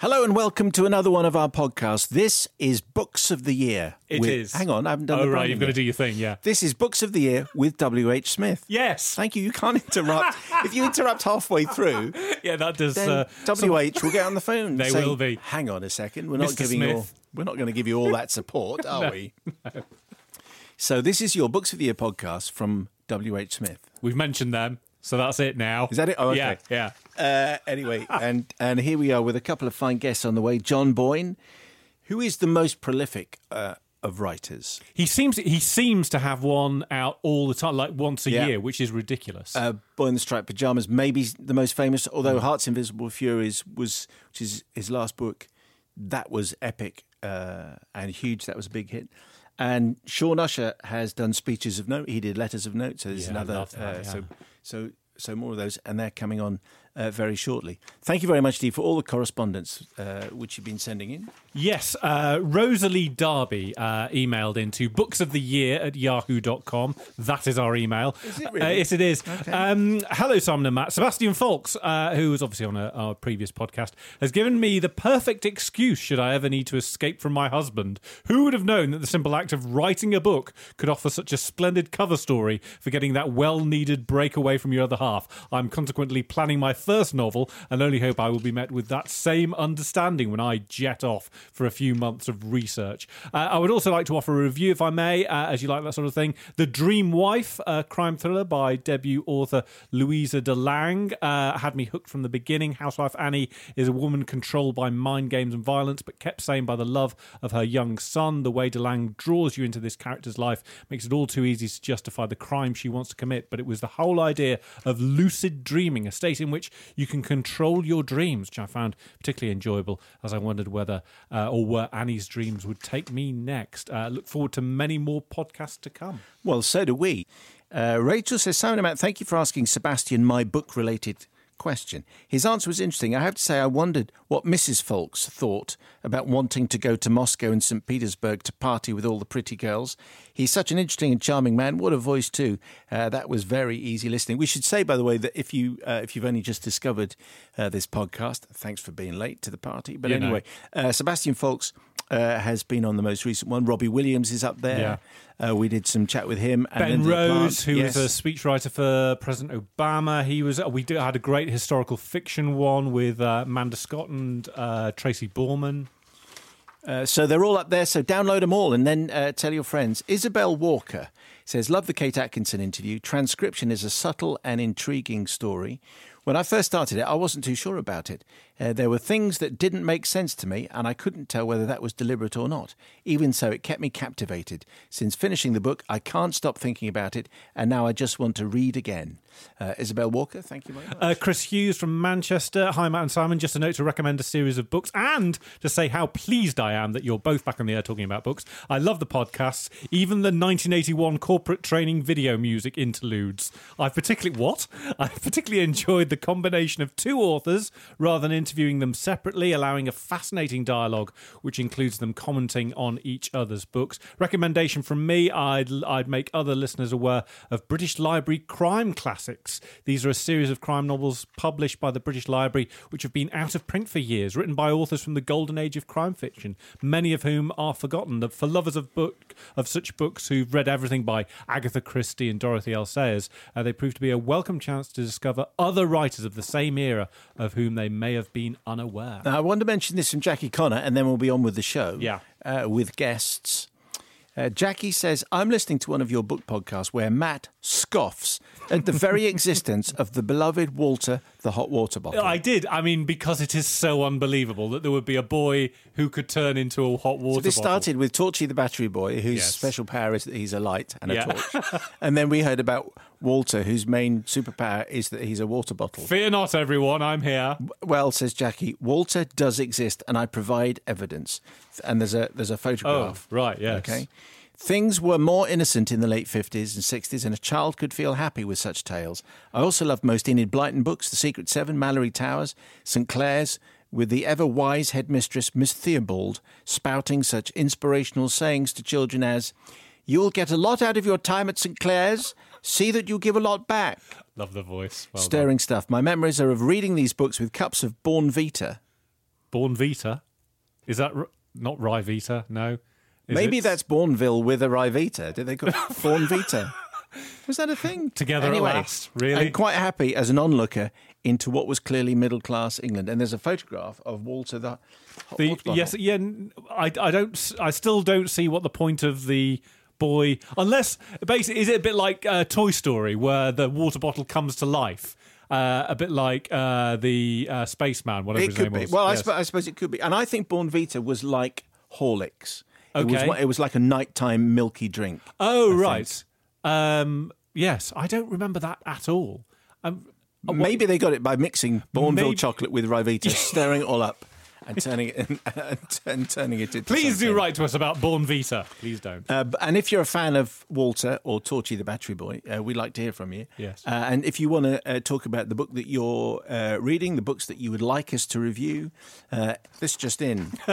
Hello and welcome to another one of our podcasts. This is Books of the Year. It with- is. Hang on, I haven't done Oh, the right, you've got to do your thing, yeah. This is Books of the Year with W.H. Smith. Yes. Thank you. You can't interrupt. if you interrupt halfway through, Yeah, that does. Uh, WH will get on the phone. They say, will be. Hang on a second. We're not Mr. giving you. Smith." We're not going to give you all that support, are we? So this is your Books of the Year podcast from W.H. Smith. we've mentioned them, so that's it now. Is that it? Oh, okay. Yeah, yeah. Uh, anyway, and and here we are with a couple of fine guests on the way. John Boyne, who is the most prolific uh, of writers. He seems he seems to have one out all the time, like once a Yeah. year, which is ridiculous. Uh, Boy in the Striped Pajamas, maybe the most famous, although Heart's Invisible Furies was, which is his last book, that was epic uh, and huge. That was a big hit. And Shaun Usher has done speeches of note. He did letters of note. So there's Yeah, another. that, uh, yeah. So so so more of those, and they're coming on uh, very shortly. Thank you very much, Steve, for all the correspondence uh, which you've been sending in. Yes, uh, Rosalie Darby uh, emailed into books of the year at yahoo.com. That is our email. Is it Uh, really? yes, it is. Um, hello, Simon and Matt. Sebastian Faulks, uh, who was obviously on a, our previous podcast, has given me the perfect excuse should I ever need to escape from my husband. Who would have known that the simple act of writing a book could offer such a splendid cover story for getting that well needed break away from your other half? I'm consequently planning my first novel and only hope I will be met with that same understanding when I jet off for a few months of research. Uh, I would also like to offer a review, if I may, uh, as you like that sort of thing. The Dream Wife, a crime thriller by debut author Louisa DeLange, uh, had me hooked from the beginning. Housewife Annie is a woman controlled by mind games and violence, but kept sane by the love of her young son. The way DeLange draws you into this character's life makes it all too easy to justify the crime she wants to commit. But it was the whole idea of lucid dreaming, a state in which you can control your dreams, which I found particularly enjoyable as I wondered whether uh, or where Annie's dreams would take me next. Uh, look forward to many more podcasts to come. Well, so do we. Uh, Rachel says, Simon Matt, thank you for asking Sebastian my book related question. His answer was interesting. I have to say, I wondered what Mrs. Faulks thought about wanting to go to Moscow and St. Petersburg to party with all the pretty girls. He's such an interesting and charming man. What a voice, too. Uh, that was very easy listening. We should say, by the way, that if, you, uh, if you've only just discovered uh, this podcast, thanks for being late to the party. But You anyway, uh, Sebastian Faulks. Uh, has been on the most recent one. Robbie Williams is up there. Uh, we did some chat with him. and Ben Rhodes, who Yes. was a speechwriter for President Obama, he was. We did, had a great historical fiction one with uh, Amanda Scott and uh, Tracy Borman. Uh, so they're all up there. So download them all and then uh, tell your friends. Isabel Walker says, Love the Kate Atkinson interview. Transcription is a subtle and intriguing story. When I first started it, I wasn't too sure about it. Uh, there were things that didn't make sense to me, and I couldn't tell whether that was deliberate or not. Even so, it kept me captivated. Since finishing the book, I can't stop thinking about it, and now I just want to read again. Uh, Isabel Walker, thank you very much. Uh, Chris Hughes from Manchester. Hi, Matt and Simon. Just a note to recommend a series of books and to say how pleased I am that you're both back on the air talking about books. I love the podcasts, even the 1981 corporate training video music interludes. I've particularly what? I've particularly enjoyed the combination of two authors rather than interviewing them separately, allowing a fascinating dialogue which includes them commenting on each other's books. Recommendation from me: I'd I'd make other listeners aware of British Library crime classics. These are a series of crime novels published by the British Library, which have been out of print for years, written by authors from the golden age of crime fiction, many of whom are forgotten. For lovers of book of such books who've read everything by Agatha Christie and Dorothy L. Sayers, uh, they prove to be a welcome chance to discover other writers of the same era of whom they may have been unaware. Now, I want to mention this from Jackie Connor, and then we'll be on with the show. Yeah. Uh, with guests. Uh, Jackie says, I'm listening to one of your book podcasts where Matt scoffs at the very existence of the beloved Walter the hot water bottle. I did. I mean, because it is so unbelievable that there would be a boy who could turn into a hot water So this bottle. started with Torchy the battery boy, whose Yes. special power is that he's a light and a Yeah. torch. and then we heard about Walter, whose main superpower is that he's a water bottle. Fear not, everyone. I'm here. Well, says Jackie, Walter does exist, and I provide evidence. And there's a there's a photograph. Oh, right, yes. Okay. Things were more innocent in the late 50s and 60s, and a child could feel happy with such tales. I also loved most Enid Blyton books The Secret Seven, Malory Towers, St. Clare's, with the ever wise headmistress, Miss Theobald, spouting such inspirational sayings to children as, You'll get a lot out of your time at St. Clare's. See that you give a lot back. Love the voice. Well done. Stirring stuff. My memories are of reading these books with cups of Bournvita. Born Vita. Is that r- not Ryvita? No. Is Maybe it? that's Bournville with a Ryvita. Did they call it Bournvita? Was that a thing? Together at last, really? I'm quite happy as an onlooker into what was clearly middle class England. And there's a photograph of Walter the. The, yes, yeah. I, I don't. I still don't see what the point of the boy, unless basically, is it a bit like uh, Toy Story, where the water bottle comes to life, uh, a bit like uh, the uh, spaceman, whatever It his could name be. was. Well, I, sp- I suppose it could be. And I think Bournvita was like Horlicks. It was, it was like a nighttime milky drink. Oh I right. Um, yes, I don't remember that at all. Um, Maybe they got it by mixing Bournville Maybe- chocolate with Ryvita, stirring it all up, and turning it and, and turning it into. please do write to us about Bournvita. Please don't. Uh, and if you're a fan of Walter or Torchy the Battery Boy, uh, we'd like to hear from you. Yes. Uh, and if you want to uh, talk about the book that you're uh, reading, the books that you would like us to review, uh, this just in.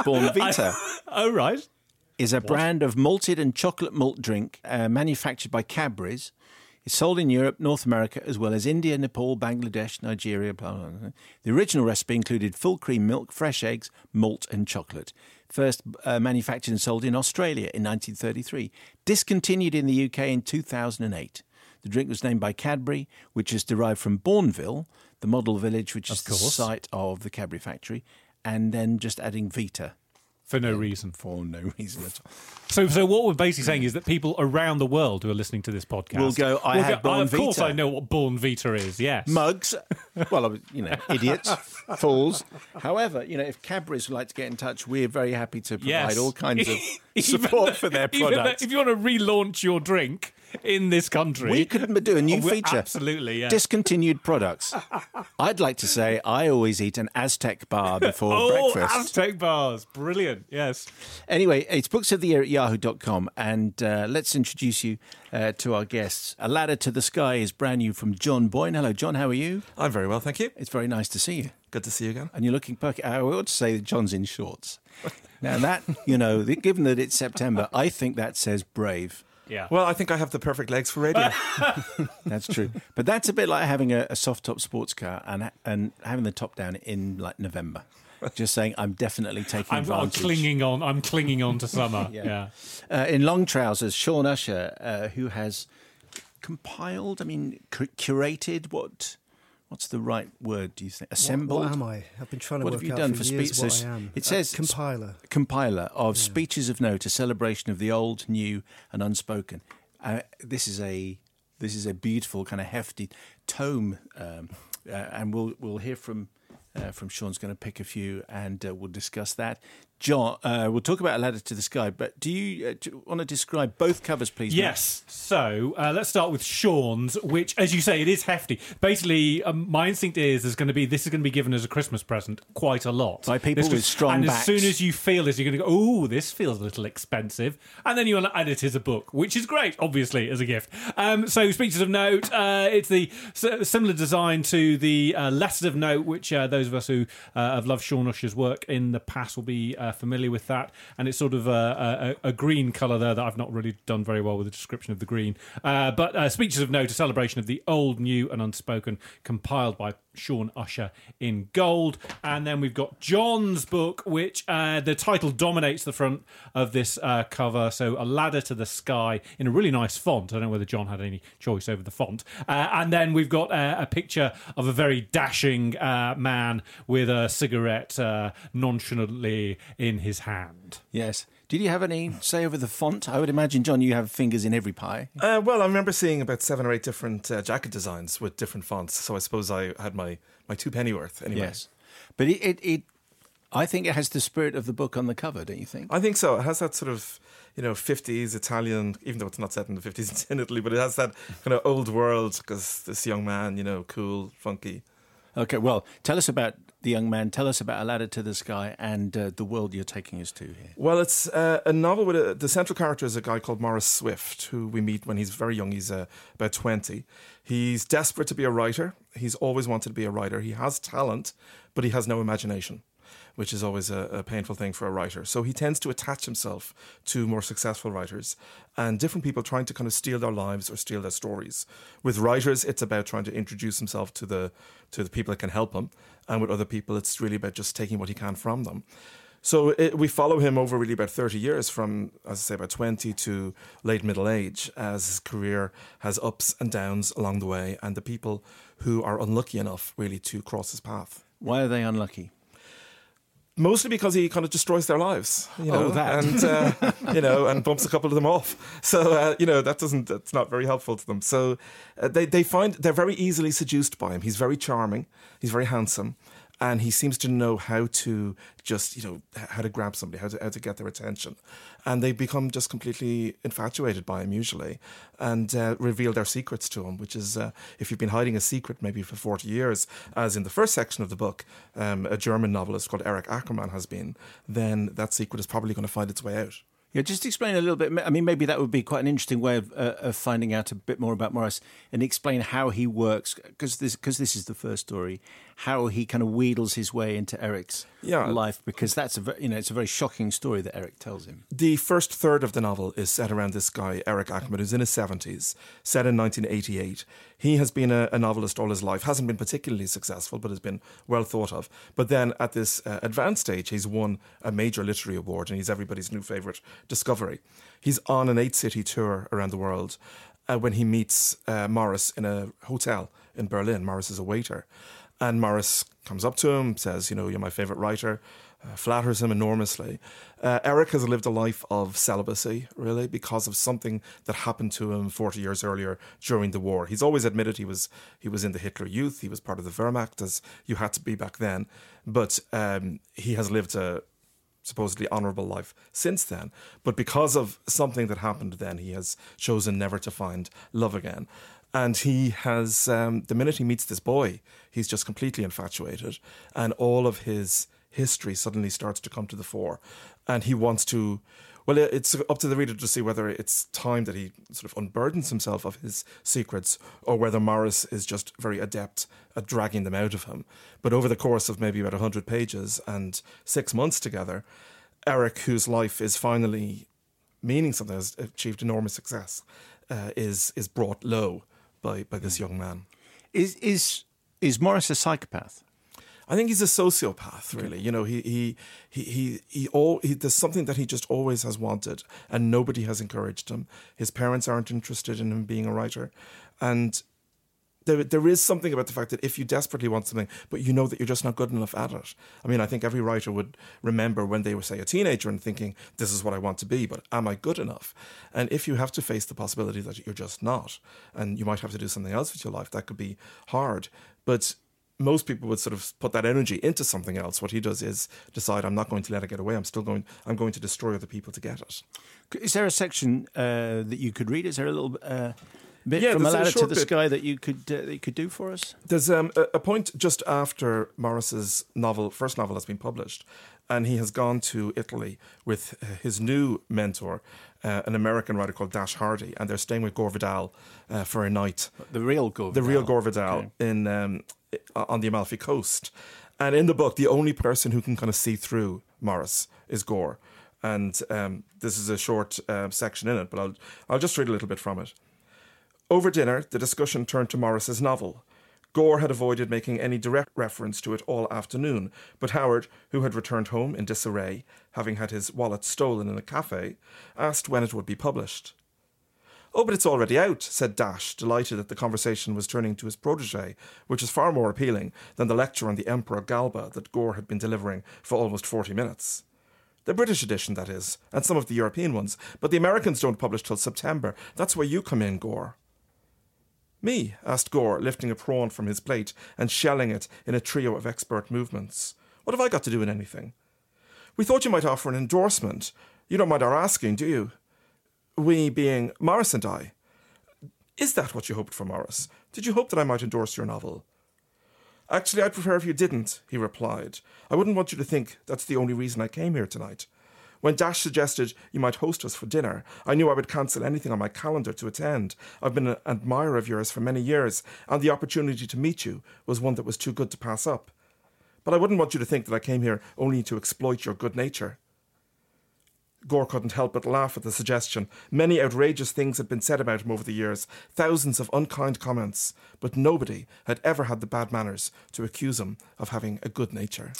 Bournvita oh right. is a brand of malted and chocolate malt drink uh, manufactured by Cadbury's. It's sold in Europe, North America, as well as India, Nepal, Bangladesh, Nigeria. Blah, blah, blah. The original recipe included full cream milk, fresh eggs, malt, and chocolate. First uh, manufactured and sold in Australia in 1933. Discontinued in the UK in 2008. The drink was named by Cadbury, which is derived from Bournville, the model village, which is the site of the Cadbury factory, and then just adding Vita For no reason. for no reason at all. So, so what we're basically saying is that people around the world who are listening to this podcast Will go, "I will had Born Of course, Vita." I know what Bournvita is. Yes. mugs. Well, I was- you know, idiots, fools. However, you know, if Cadbury's would like to get in touch, we're very happy to provide Yes. all kinds of Even support though- for their even though- products. if you want to relaunch your drink in this country, We could do a new Oh, feature. Absolutely, yeah. Discontinued products. I'd like to say I always eat an Aztec bar before oh, breakfast. Aztec bars, brilliant. Yes. Anyway, it's books of the year at yahoo.com. And uh, let's introduce you uh, to our guests. A Ladder to the Sky is brand new from John Boyne. Hello, John. How are you? I'm very well, thank you. It's very nice to see you. Good to see you again. and you're looking perky. I ought to say that John's in shorts. Now that you know, given that it's September, I think that says brave. Yeah. Well, I think I have the perfect legs for radio. That's true, but that's a bit like having a, a soft top sports car and and having the top down in like November. Just saying, I'm definitely taking I'm, I'm clinging on. I'm clinging on to summer. Yeah. yeah. Uh, in long trousers, Shaun Usher, uh, who has compiled, I mean, cu- curated what. What's the right word? Do you think assembled? What, what am I? I've been trying to What work have you out done for, for years what I am. it says- compiler. compiler of speeches of note, a celebration of the old, new, and unspoken. Uh, this is a this is a beautiful kind of hefty tome, um, uh, and we'll we'll hear from uh, from Shaun's going to pick a few, and uh, we'll discuss that. John, uh, we'll talk about a ladder to the sky, but do you, uh, do you want to describe both covers, please? Matt? Yes. So uh, let's start with Shaun's, which, as you say, it is hefty. Basically, um, my instinct is there's going to be this is going to be given as a Christmas present quite a lot By people This with is- strong And backs. as soon as you feel this, you're going to go, "Oh, this feels a little expensive," and then you'll add it as a book, which is great, obviously, as a gift. Um, so, speeches of note. Uh, it's the similar design to the uh, letters of note, which uh, those of us who uh, have loved Shaun Usher's work in the past will be uh, familiar with that. And it's sort of a, a, a green colour there that I've not really done very well with the description of the green. Uh, but uh, speeches of note, a celebration of the old, new, and unspoken, compiled by Shaun Usher in gold. And then we've got John's book, which uh, the title dominates the front of this uh, cover. So, A Ladder to the Sky in a really nice font. I don't know whether John had any choice over the font. Uh, and then we've got uh, a picture of a very dashing uh, man with a cigarette uh, nonchalantly in his hand. Yes. Did you have any say over the font? I would imagine, John, you have fingers in every pie. Uh, well, I remember seeing about seven or eight different uh, jacket designs with different fonts, so I suppose I had my, my two penny worth anyway. Yes. But it, it, it, I think it has the spirit of the book on the cover, don't you think? I think so. It has that sort of, you know, 50s Italian, even though it's not set in the 50s in Italy, but it has that kind of old world because this young man, you know, cool, funky. Okay, well, tell us about the young man. Tell us about A Ladder to the Sky and uh, the world you're taking us to here. Well, it's uh, a novel with a, the central character is a guy called Morris Swift, who we meet when he's very young. He's uh, about 20. He's desperate to be a writer. He's always wanted to be a writer. He has talent, but he has no imagination. Which is always a, a, painful thing for a writer. So he tends to attach himself to more successful writers and different people trying to kind of steal their lives or steal their stories. With writers, it's about trying to introduce himself to the to the people that can help him, and with other people, it's really about just taking what he can from them. So it, we follow him over really about 30 years from, as I say, about 20 to late middle age as his career has ups and downs along the way and the people who are unlucky enough really to cross his path. Why are they unlucky? Mostly because he kind of destroys their lives, you know, oh, that. and uh, you know, and bumps a couple of them off. So uh, you know that doesn't that's not very helpful to them. So uh, they they find they're very easily seduced by him. He's very charming. He's very handsome, and he seems to know how to just you know how to grab somebody how to, how to get their attention. And they become just completely infatuated by him usually and uh, reveal their secrets to him which is uh, if you've been hiding a secret maybe for 40 years as in the first section of the book um, a german novelist called Eric ackermann has been then that secret is probably going to find its way out yeah, just explain a little bit. I mean, maybe that would be quite an interesting way of, uh, of finding out a bit more about Morris and explain how he works, because this because this is the first story, how he kind of wheedles his way into Eric's yeah. life, because that's a you know it's a very shocking story that Eric tells him. The first third of the novel is set around this guy Eric Ackermann, who's in his seventies, set in 1988. He has been a, a, novelist all his life, hasn't been particularly successful, but has been well thought of. But then at this uh, advanced stage, he's won a major literary award and he's everybody's new favourite discovery. He's on an eight city tour around the world uh, when he meets uh, Morris in a hotel in Berlin. Morris is a waiter. And Morris comes up to him, says, You know, you're my favourite writer uh, flatters him enormously. Uh, Erich has lived a life of celibacy, really, because of something that happened to him 40 years earlier during the war. He's always admitted he was he was in the Hitler Youth, he was part of the Wehrmacht, as you had to be back then. But um, he has lived a supposedly honourable life since then. But because of something that happened then, he has chosen never to find love again. And he has, um, the minute he meets this boy, he's just completely infatuated. And all of his history suddenly starts to come to the fore. And he wants to, well, it's up to the reader to see whether it's time that he sort of unburdens himself of his secrets or whether Morris is just very adept at dragging them out of him. But over the course of maybe about 100 pages and six months together, Eric, whose life is finally meaning something, has achieved enormous success, uh, is is brought low by, by this young man. Is is is Morris a psychopath? I think he's a sociopath, really. You know, he he he he, he all he, there's something that he just always has wanted, and nobody has encouraged him. His parents aren't interested in him being a writer, and there there is something about the fact that if you desperately want something, but you know that you're just not good enough at it. I mean, I think every writer would remember when they were say a teenager and thinking, "This is what I want to be," but am I good enough? And if you have to face the possibility that you're just not, and you might have to do something else with your life, that could be hard. But most people would sort of put that energy into something else. What he does is decide, I'm not going to let it get away. I'm still going. I'm going to destroy other people to get it. Is there a section uh, that you could read? Is there a little uh, bit yeah, from a ladder to the bit. sky that you could uh, that you could do for us? There's um, a, a, point just after Morris's novel, first novel, has been published, and he has gone to Italy with his new mentor, uh, an American writer called Dash Hardy, and they're staying with Gore Vidal uh, for a night. The real Gore. The real Gore Vidal okay. in um, on the Amalfi Coast. And in the book, the only person who can kind of see through Morris is Gore. And um, this is a short uh, section in it, but I'll, I'll just read a little bit from it. Over dinner, the discussion turned to Morris's novel. Gore had avoided making any direct reference to it all afternoon, but Howard, who had returned home in disarray, having had his wallet stolen in a cafe, asked when it would be published. Oh, but it's already out, said Dash, delighted that the conversation was turning to his protege, which is far more appealing than the lecture on the Emperor Galba that Gore had been delivering for almost 40 minutes. The British edition, that is, and some of the European ones, but the Americans don't publish till September. That's where you come in, Gore. Me? asked Gore, lifting a prawn from his plate and shelling it in a trio of expert movements. What have I got to do in anything? We thought you might offer an endorsement. You don't mind our asking, do you? we being Morris and I. Is that what you hoped for, Morris? Did you hope that I might endorse your novel? Actually, I'd prefer if you didn't, he replied. I wouldn't want you to think that's the only reason I came here tonight. When Dash suggested you might host us for dinner, I knew I would cancel anything on my calendar to attend. I've been an admirer of yours for many years, and the opportunity to meet you was one that was too good to pass up. but I wouldn't want you to think that I came here only to exploit your good nature. Gore couldn't help but laugh at the suggestion. Many outrageous things had been said about him over the years, thousands of unkind comments, but nobody had ever had the bad manners to accuse him of having a good nature.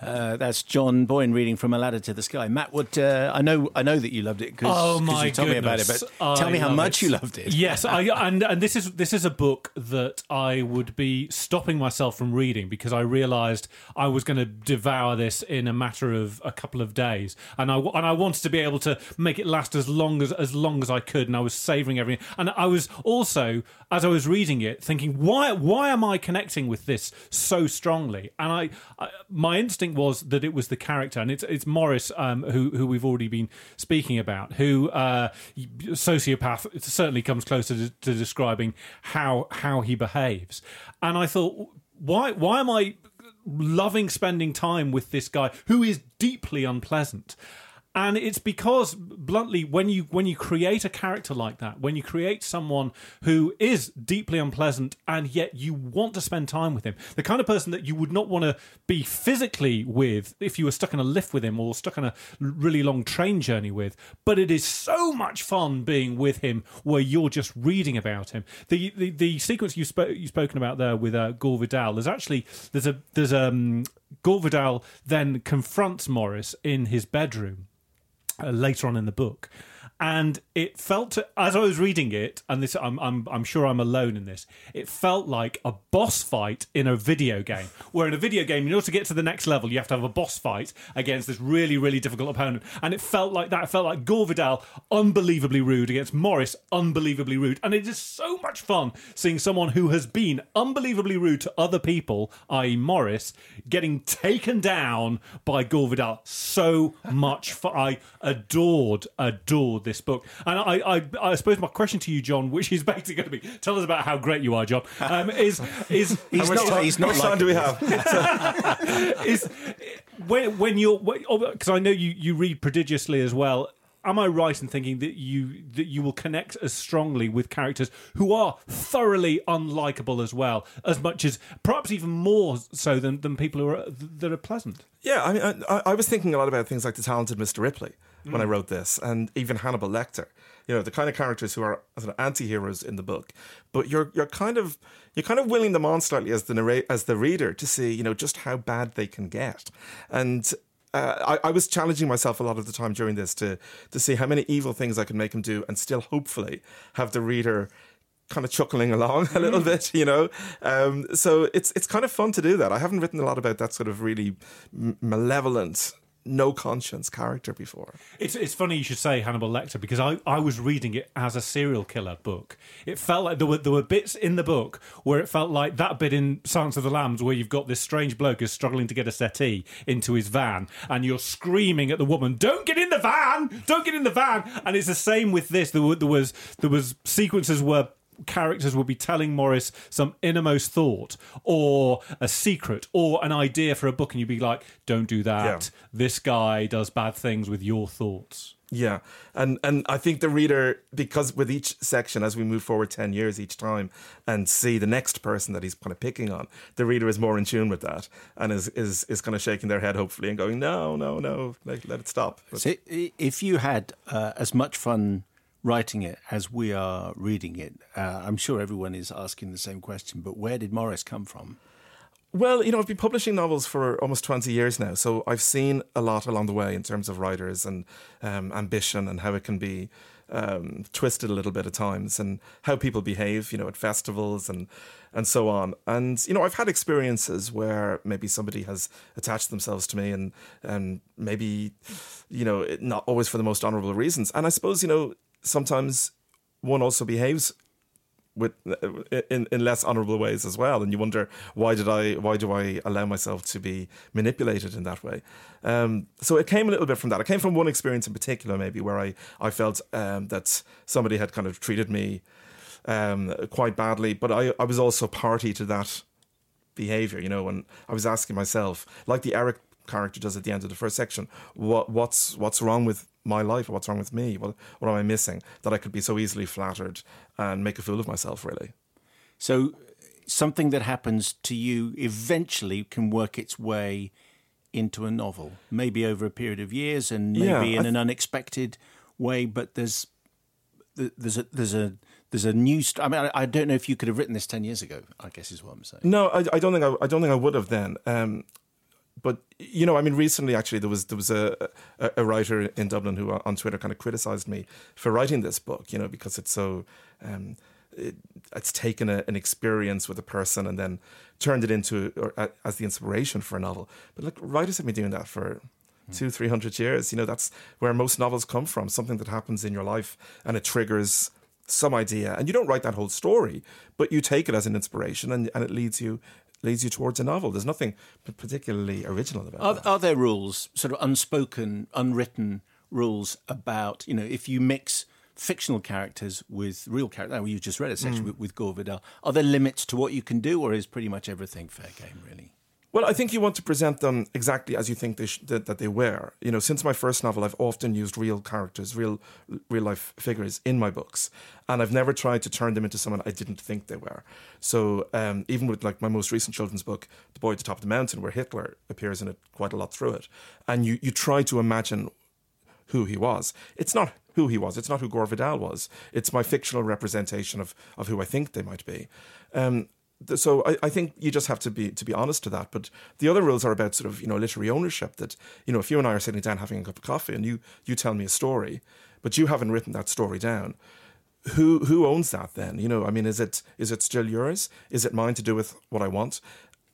Uh, that's John Boyne reading from A Ladder to the Sky. Matt, what uh, I know, I know that you loved it because Oh you told me about it. But tell me how much it. you loved it. Yes, I, and and this is this is a book that I would be stopping myself from reading because I realised I was going to devour this in a matter of a couple of days, and I and I wanted to be able to make it last as long as as long as I could, and I was savouring everything, and I was also as I was reading it thinking why why am I connecting with this so strongly, and I, I my instinct was that it was the character, and it's it's Morris um, who who we've already been speaking about, who uh, sociopath certainly comes closer to, to describing how how he behaves, and I thought why why am I loving spending time with this guy who is deeply unpleasant? And it's because bluntly when you when you create a character like that when you create someone who is deeply unpleasant and yet you want to spend time with him the kind of person that you would not want to be physically with if you were stuck in a lift with him or stuck on a really long train journey with but it is so much fun being with him where you're just reading about him. The the, the sequence you spoke you've spoken about there with uh, Gore Vidal there's actually there's a there's um Gore Vidal then confronts Morris in his bedroom uh, later on in the book. And it felt, as I was reading it, and this, I'm, I'm, I'm sure I'm alone in this. It felt like a boss fight in a video game, where in a video game, in order to get to the next level, you have to have a boss fight against this really, really difficult opponent. And it felt like that. It felt like Gore Vidal, unbelievably rude against Morris, unbelievably rude. And it is so much fun seeing someone who has been unbelievably rude to other people, i.e., Morris, getting taken down by Gore Vidal. So much fun. I adored, adored this book. And I, I, I suppose my question to you, John, which is basically going to be tell us about how great you are, John, um, is is He's How much not- time, he's how not much like time do we have? is when when you're because I know you you read prodigiously as well. Am I right in thinking that you that you will connect as strongly with characters who are thoroughly unlikable as well, as much as perhaps even more so than, than people who are that are pleasant? Yeah, I mean, I, I was thinking a lot about things like the talented Mr. Ripley when I mm. wrote this, and even Hannibal Lecter. You know, the kind of characters who are sort of anti-heroes in the book, but you're you're kind of you're kind of willing them on slightly as the narrate as the reader to see you know just how bad they can get, and. Uh, I, I was challenging myself a lot of the time during this to to see how many evil things I could make him do, and still hopefully have the reader kind of chuckling along a little bit, you know. Um, so it's it's kind of fun to do that. I haven't written a lot about that sort of really malevolent, no conscience character before. It's it's funny you should say Hannibal Lecter because I, I was reading it as a serial killer book. It felt like there were there were bits in the book where it felt like that bit in Silence of the Lambs where you've got this strange bloke who's struggling to get a settee into his van and you're screaming at the woman, "Don't get in the van! Don't get in the van!" And it's the same with this. There, were, there was there was sequences where characters will be telling Morris some innermost thought or a secret or an idea for a book, and you'd be like, "Don't do that. Yeah. This guy does bad things with your thoughts." Yeah, and and I think the reader, because with each section, as we move forward ten years each time, and see the next person that he's kind of picking on, the reader is more in tune with that, and is is is kind of shaking their head hopefully and going, no, no, no, let, let it stop. But- So if you had uh, as much fun writing it as we are reading it, uh, I'm sure everyone is asking the same question. But where did Morris come from? Well, you know, I've been publishing novels for almost 20 years now, so I've seen a lot along the way in terms of writers and um, ambition and how it can be um, twisted a little bit at times and how people behave, you know, at festivals and and so on. And you know, I've had experiences where maybe somebody has attached themselves to me and and maybe you know, not always for the most honorable reasons. And I suppose, you know, sometimes one also behaves with in, in less honorable ways as well and you wonder why did i why do i allow myself to be manipulated in that way? Um, so it came a little bit from that. It came from one experience in particular maybe where i i felt um, that somebody had kind of treated me um, quite badly but i i was also party to that behavior you know and i was asking myself like the eric character does at the end of the first section what what's what's wrong with my life what's wrong with me what what am i missing that i could be so easily flattered and make a fool of myself really So something that happens to you eventually can work its way into a novel, maybe over a period of years and maybe Yeah, in I an unexpected way. But there's there's a there's a there's a new. St- I mean, I, I don't know if you could have written this ten years ago. I guess is what I'm saying. No, I, I don't think I, I don't think I would have then. Um, but you know, I mean, recently actually there was there was a, a, a writer in Dublin who on Twitter kind of criticised me for writing this book. You know, because it's so um, it, it's taken a, an experience with a person and then turned it into or as the inspiration for a novel. But look, writers have been doing that for two, three hundred years. You know, that's where most novels come from. Something that happens in your life and it triggers some idea, and you don't write that whole story, but you take it as an inspiration, and, and it leads you leads you towards a novel. There's nothing particularly original about Are, that. are there rules, sort of unspoken, unwritten rules about you know if you mix fictional characters with real characters? Well, you just read a section Hmm. with, with Gore Vidal. Are there limits to what you can do, or is pretty much everything fair game? Really? Well, I think you want to present them exactly as you think they sh- that, that they were. You know, since my first novel, I've often used real characters, real real life figures in my books, and I've never tried to turn them into someone I didn't think they were. So um, even with like my most recent children's book, The Boy at the Top of the Mountain, where Hitler appears in it quite a lot through it, and you you try to imagine who he was. It's not who he was. It's not who Gore Vidal was. It's my fictional representation of of who I think they might be. Um, so I, I think you just have to be to be honest to that. But the other rules are about sort of you know literary ownership. That you know if you and I are sitting down having a cup of coffee and you you tell me a story, but you haven't written that story down. Who who owns that then? You know, I mean, is it is it still yours? Is it mine to do with what I want?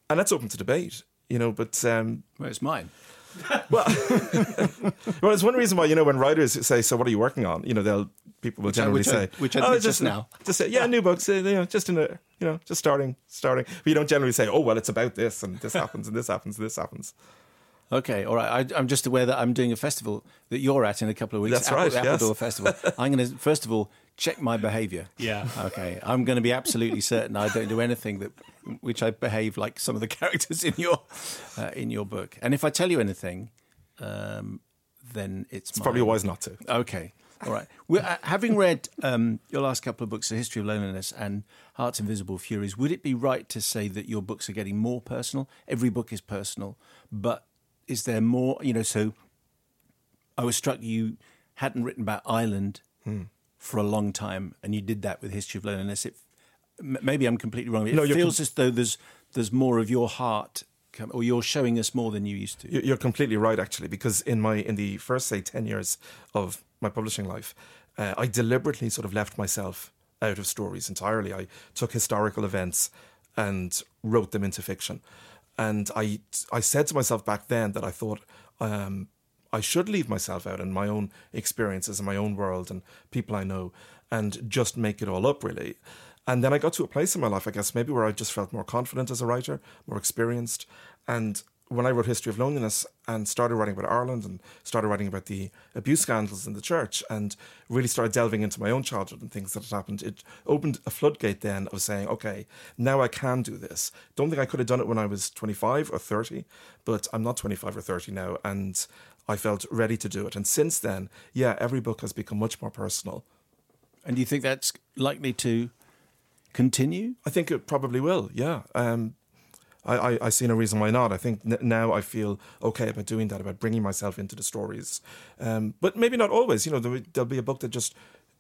And that's open to debate. You know, but um, Well, it's mine. Well, well, it's one reason why you know when writers say, "So, what are you working on?" You know, they'll people will generally which I- say, which I "Oh, did just now." just say, yeah, new books, uh, you know, just in a, you know, just starting, starting." But you don't generally say, "Oh, well, it's about this and this happens and this happens and this happens." Okay, all right. I, I'm just aware that I'm doing a festival that you're at in a couple of weeks. That's Apple, right, the yes. Appledore Festival. I'm going to first of all check my behaviour. Yeah. Okay. I'm going to be absolutely certain I don't do anything that which I behave like some of the characters in your uh, in your book. And if I tell you anything, um, then it's, It's probably wise not to. Okay. All right. Well, uh, having read um, your last couple of books, The History of Loneliness and Heart's Invisible Furies, would it be right to say that your books are getting more personal? Every book is personal, but is there more? You know, so I was struck you hadn't written about Ireland Hmm. for a long time, and you did that with History of Loneliness. It, maybe I'm completely wrong. It No, feels as though there's there's more of your heart, or you're showing us more than you used to. You- You're completely right, actually, because in my in the first say ten years of my publishing life, uh, I deliberately sort of left myself out of stories entirely. I took historical events and wrote them into fiction, and I I said to myself back then that I thought. Um, I should leave myself out in my own experiences and my own world and people I know and just make it all up really. And then I got to a place in my life, I guess, maybe where I just felt more confident as a writer, more experienced. And when I wrote History of Loneliness and started writing about Ireland and started writing about the abuse scandals in the church and really started delving into my own childhood and things that had happened, it opened a floodgate then of saying, okay, now I can do this. Don't think I could have done it when I was 25 or 30, but I'm not 25 or 30 now. And I felt ready to do it. And since then, yeah, every book has become much more personal. And do you think that's likely to continue? I think it probably will. Yeah. Um, I, I, I see no reason why not. I think n- now I feel okay about doing that, about bringing myself into the stories. Um, but maybe not always. You know, there, there'll be a book that just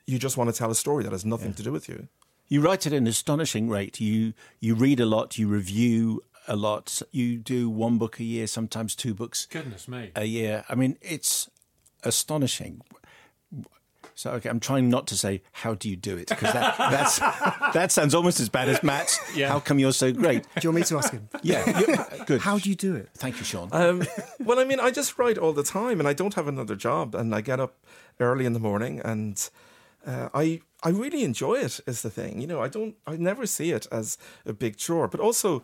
you just want to tell a story that has nothing to do with you. You write at an astonishing rate. You you read a lot. You review a lot. You do one book a year, sometimes two books Goodness me. a year. I mean, it's astonishing. So okay, I'm trying not to say how do you do it because that that's, that sounds almost as bad as Matt's. Yeah. How come you're so great? Do you want me to ask him? Yeah, you- good. How do you do it? Thank you, Shaun. Um, well, I mean, I just write all the time, and I don't have another job, and I get up early in the morning, and uh, I I really enjoy it. Is the thing, you know, I don't, I never see it as a big chore, but also.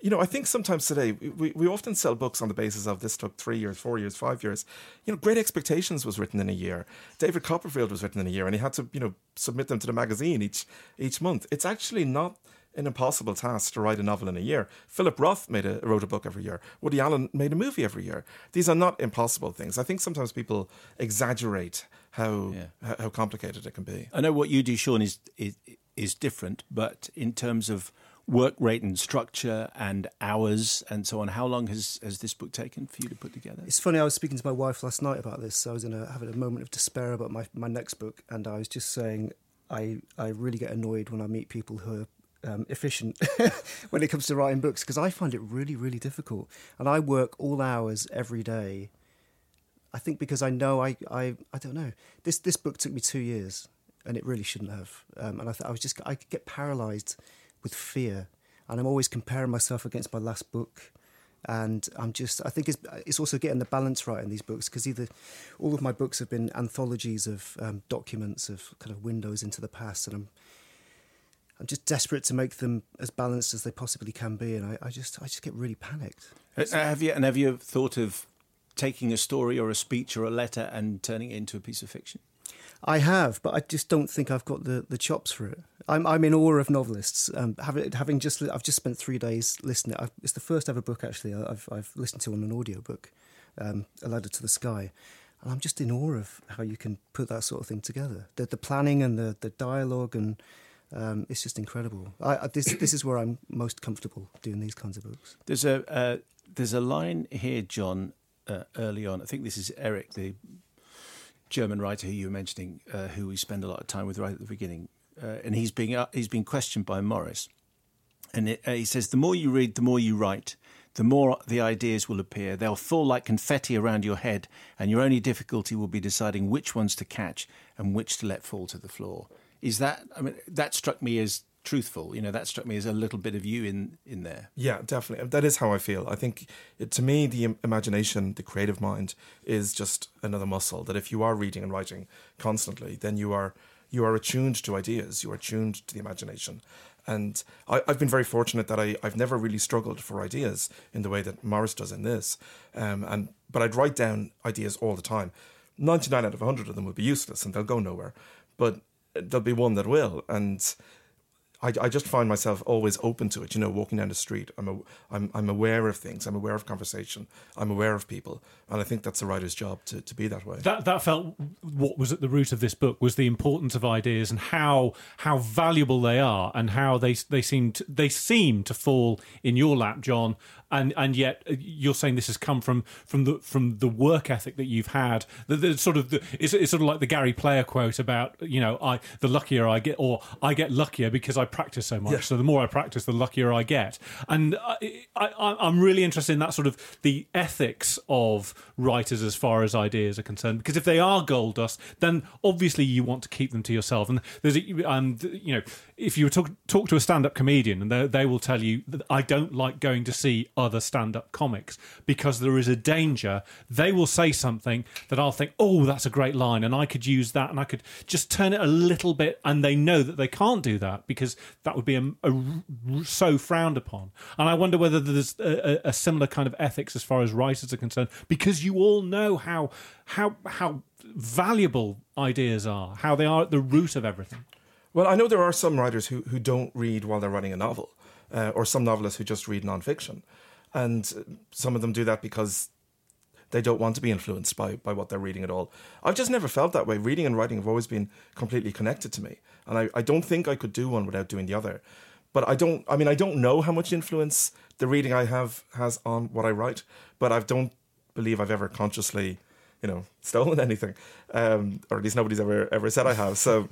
You know, I think sometimes today we, we often sell books on the basis of this took three years, four years, five years. You know, Great Expectations was written in a year. David Copperfield was written in a year, and he had to, you know, submit them to the magazine each each month. It's actually not an impossible task to write a novel in a year. Philip Roth made a wrote a book every year. Woody Allen made a movie every year. These are not impossible things. I think sometimes people exaggerate how how, how complicated it can be. I know what you do, Shaun, is is is different, but in terms of work rate and structure and hours and so on. How long has, has this book taken for you to put together? It's funny. I was speaking to my wife last night about this. I was in a, having a moment of despair about my, my next book, and I was just saying I I really get annoyed when I meet people who are um, efficient when it comes to writing books because I find it really really difficult, and I work all hours every day. I think because I know I I, I don't know this this book took me two years, and it really shouldn't have. Um, and I th- I was just I get paralysed with fear, and I'm always comparing myself against my last book and I'm just I think it's it's also getting the balance right in these books because either all of my books have been anthologies of um, documents of kind of windows into the past, and I'm I'm just desperate to make them as balanced as they possibly can be, and I, I just I just get really panicked. Uh, have you and have you thought of taking a story or a speech or a letter and turning it into a piece of fiction? I have, but I just don't think I've got the, the chops for it. I'm I'm in awe of novelists. Um, having having just I've just spent three days listening. I've, it's the first ever book actually I've I've listened to on an audio book, um, A Ladder to the Sky, and I'm just in awe of how you can put that sort of thing together. The the planning and the the dialogue and um, it's just incredible. I, I, this this is where I'm most comfortable doing these kinds of books. There's a uh, there's a line here, John, uh, early on. I think this is Eric, the German writer who you were mentioning, uh, who we spend a lot of time with right at the beginning, uh, and he's being uh, he's being questioned by Morris, and it, uh, he says, "The more you read, the more you write." The more the ideas will appear, they'll fall like confetti around your head, and your only difficulty will be deciding which ones to catch and which to let fall to the floor. Is that? I mean, that struck me as truthful. You know, that struck me as a little bit of you in in there. Yeah, definitely. That is how I feel. I think it, to me, the imagination, the creative mind, is just another muscle. That if you are reading and writing constantly, then you are you are attuned to ideas. You are attuned to the imagination. And I, have been very fortunate that I, I've never really struggled for ideas in the way that Morris does in this. Um, and but I'd write down ideas all the time. Ninety nine out of hundred of them will be useless and they'll go nowhere. But there'll be one that will. And I, I just find myself always open to it. You know, walking down the street, I'm a, I'm I'm aware of things. I'm aware of conversation. I'm aware of people, and I think that's a writer's job to, to be that way. That that felt what was at the root of this book was the importance of ideas and how how valuable they are, and how they they seem they seem to fall in your lap, John, and and yet uh, you're saying this has come from from the from the work ethic that you've had. The, the sort of the, it's, it's sort of like the Gary Player quote about you know I the luckier I get or I get luckier because I practice so much. Yeah. So the more I practice, the luckier I get. And I, I, I'm really interested in that sort of the ethics of writers as far as ideas are concerned. Because if they are gold dust, then obviously you want to keep them to yourself. And there's a, um, you know if you talk talk to a stand up comedian and they, they will tell you that I don't like going to see other stand up comics because there is a danger they will say something that I'll think, oh, that's a great line, and I could use that, and I could just turn it a little bit, and they know that they can't do that because that would be a, a, so frowned upon. And I wonder whether there's a, a similar kind of ethics as far as writers are concerned, because you all know how how how valuable ideas are, how they are at the root of everything. Well, I know there are some writers who, who don't read while they're writing a novel, uh, or some novelists who just read nonfiction. And some of them do that because they don't want to be influenced by, by what they're reading at all. I've just never felt that way. Reading and writing have always been completely connected to me. And I, I don't think I could do one without doing the other. But I don't, I mean, I don't know how much influence the reading I have has on what I write, but I don't believe I've ever consciously, you know, stolen anything. Um, or at least nobody's ever, ever said I have. So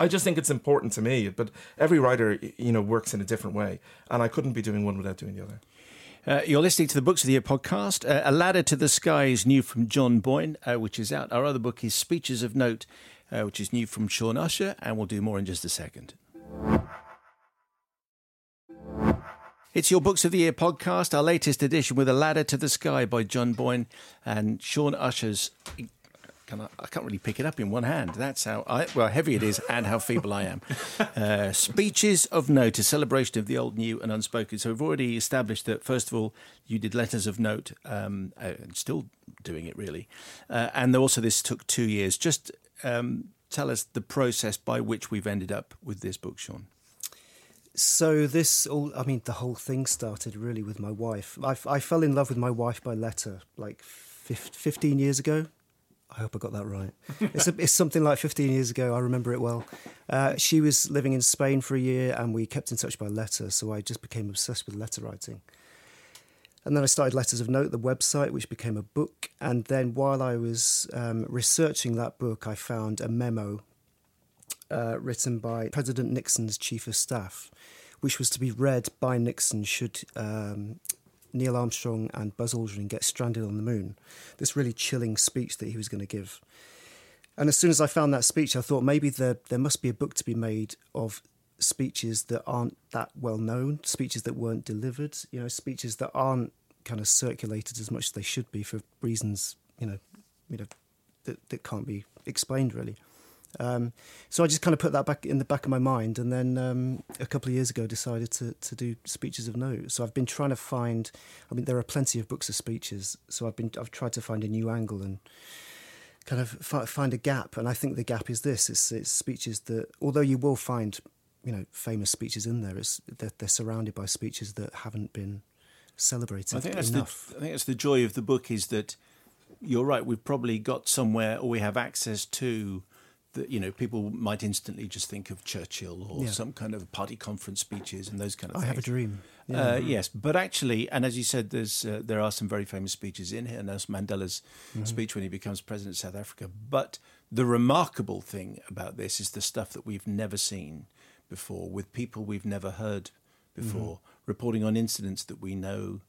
I just think it's important to me. But every writer, you know, works in a different way. And I couldn't be doing one without doing the other. Uh, you're listening to the Books of the Year podcast. Uh, a Ladder to the Sky is new from John Boyne, uh, which is out. Our other book is Speeches of Note, uh, which is new from Shaun Usher, and we'll do more in just a second. It's your Books of the Year podcast, our latest edition with A Ladder to the Sky by John Boyne and Shaun Usher's can I, I, can't really pick it up in one hand. That's how I, well heavy it is, and how feeble I am. Uh, speeches of note, a celebration of the old, new, and unspoken. So we've already established that first of all, you did letters of note, um, uh, and still doing it really, uh, and also this took two years. Just um, tell us the process by which we've ended up with this book, Shaun. So this all, I mean, the whole thing started really with my wife. I, I fell in love with my wife by letter like 15 years ago I hope I got that right. it's, a, it's something like 15 years ago. I remember it well. Uh, she was living in Spain for a year, and we kept in touch by letter. So I just became obsessed with letter writing. And then I started Letters of Note, the website, which became a book. And then while I was um, researching that book, I found a memo uh, written by President Nixon's chief of staff, which was to be read by Nixon should um, Neil Armstrong and Buzz Aldrin get stranded on the moon. This really chilling speech that he was going to give. And as soon as I found that speech, I thought maybe there, there must be a book to be made of speeches that aren't that well known, speeches that weren't delivered, you know, speeches that aren't kind of circulated as much as they should be for reasons, you know, you know, that, that can't be explained really. Um, so I just kind of put that back in the back of my mind, and then um, a couple of years ago decided to to do speeches of note. So I've been trying to find. I mean, there are plenty of books of speeches, so I've been I've tried to find a new angle and kind of fi- find a gap. And I think the gap is this: it's, it's speeches that, although you will find you know famous speeches in there, it's they're, they're surrounded by speeches that haven't been celebrated I think that's enough. the I think that's the joy of the book is that you're right. We've probably got somewhere, or we have access to. That you know, people might instantly just think of Churchill or Yeah. some kind of party conference speeches and those kind of I things. have a dream. Uh, yes, but actually, and as you said, there's uh, there are some very famous speeches in here. And there's Mandela's speech when he becomes president of South Africa. But the remarkable thing about this is the stuff that we've never seen before, with people we've never heard before, reporting on incidents that we know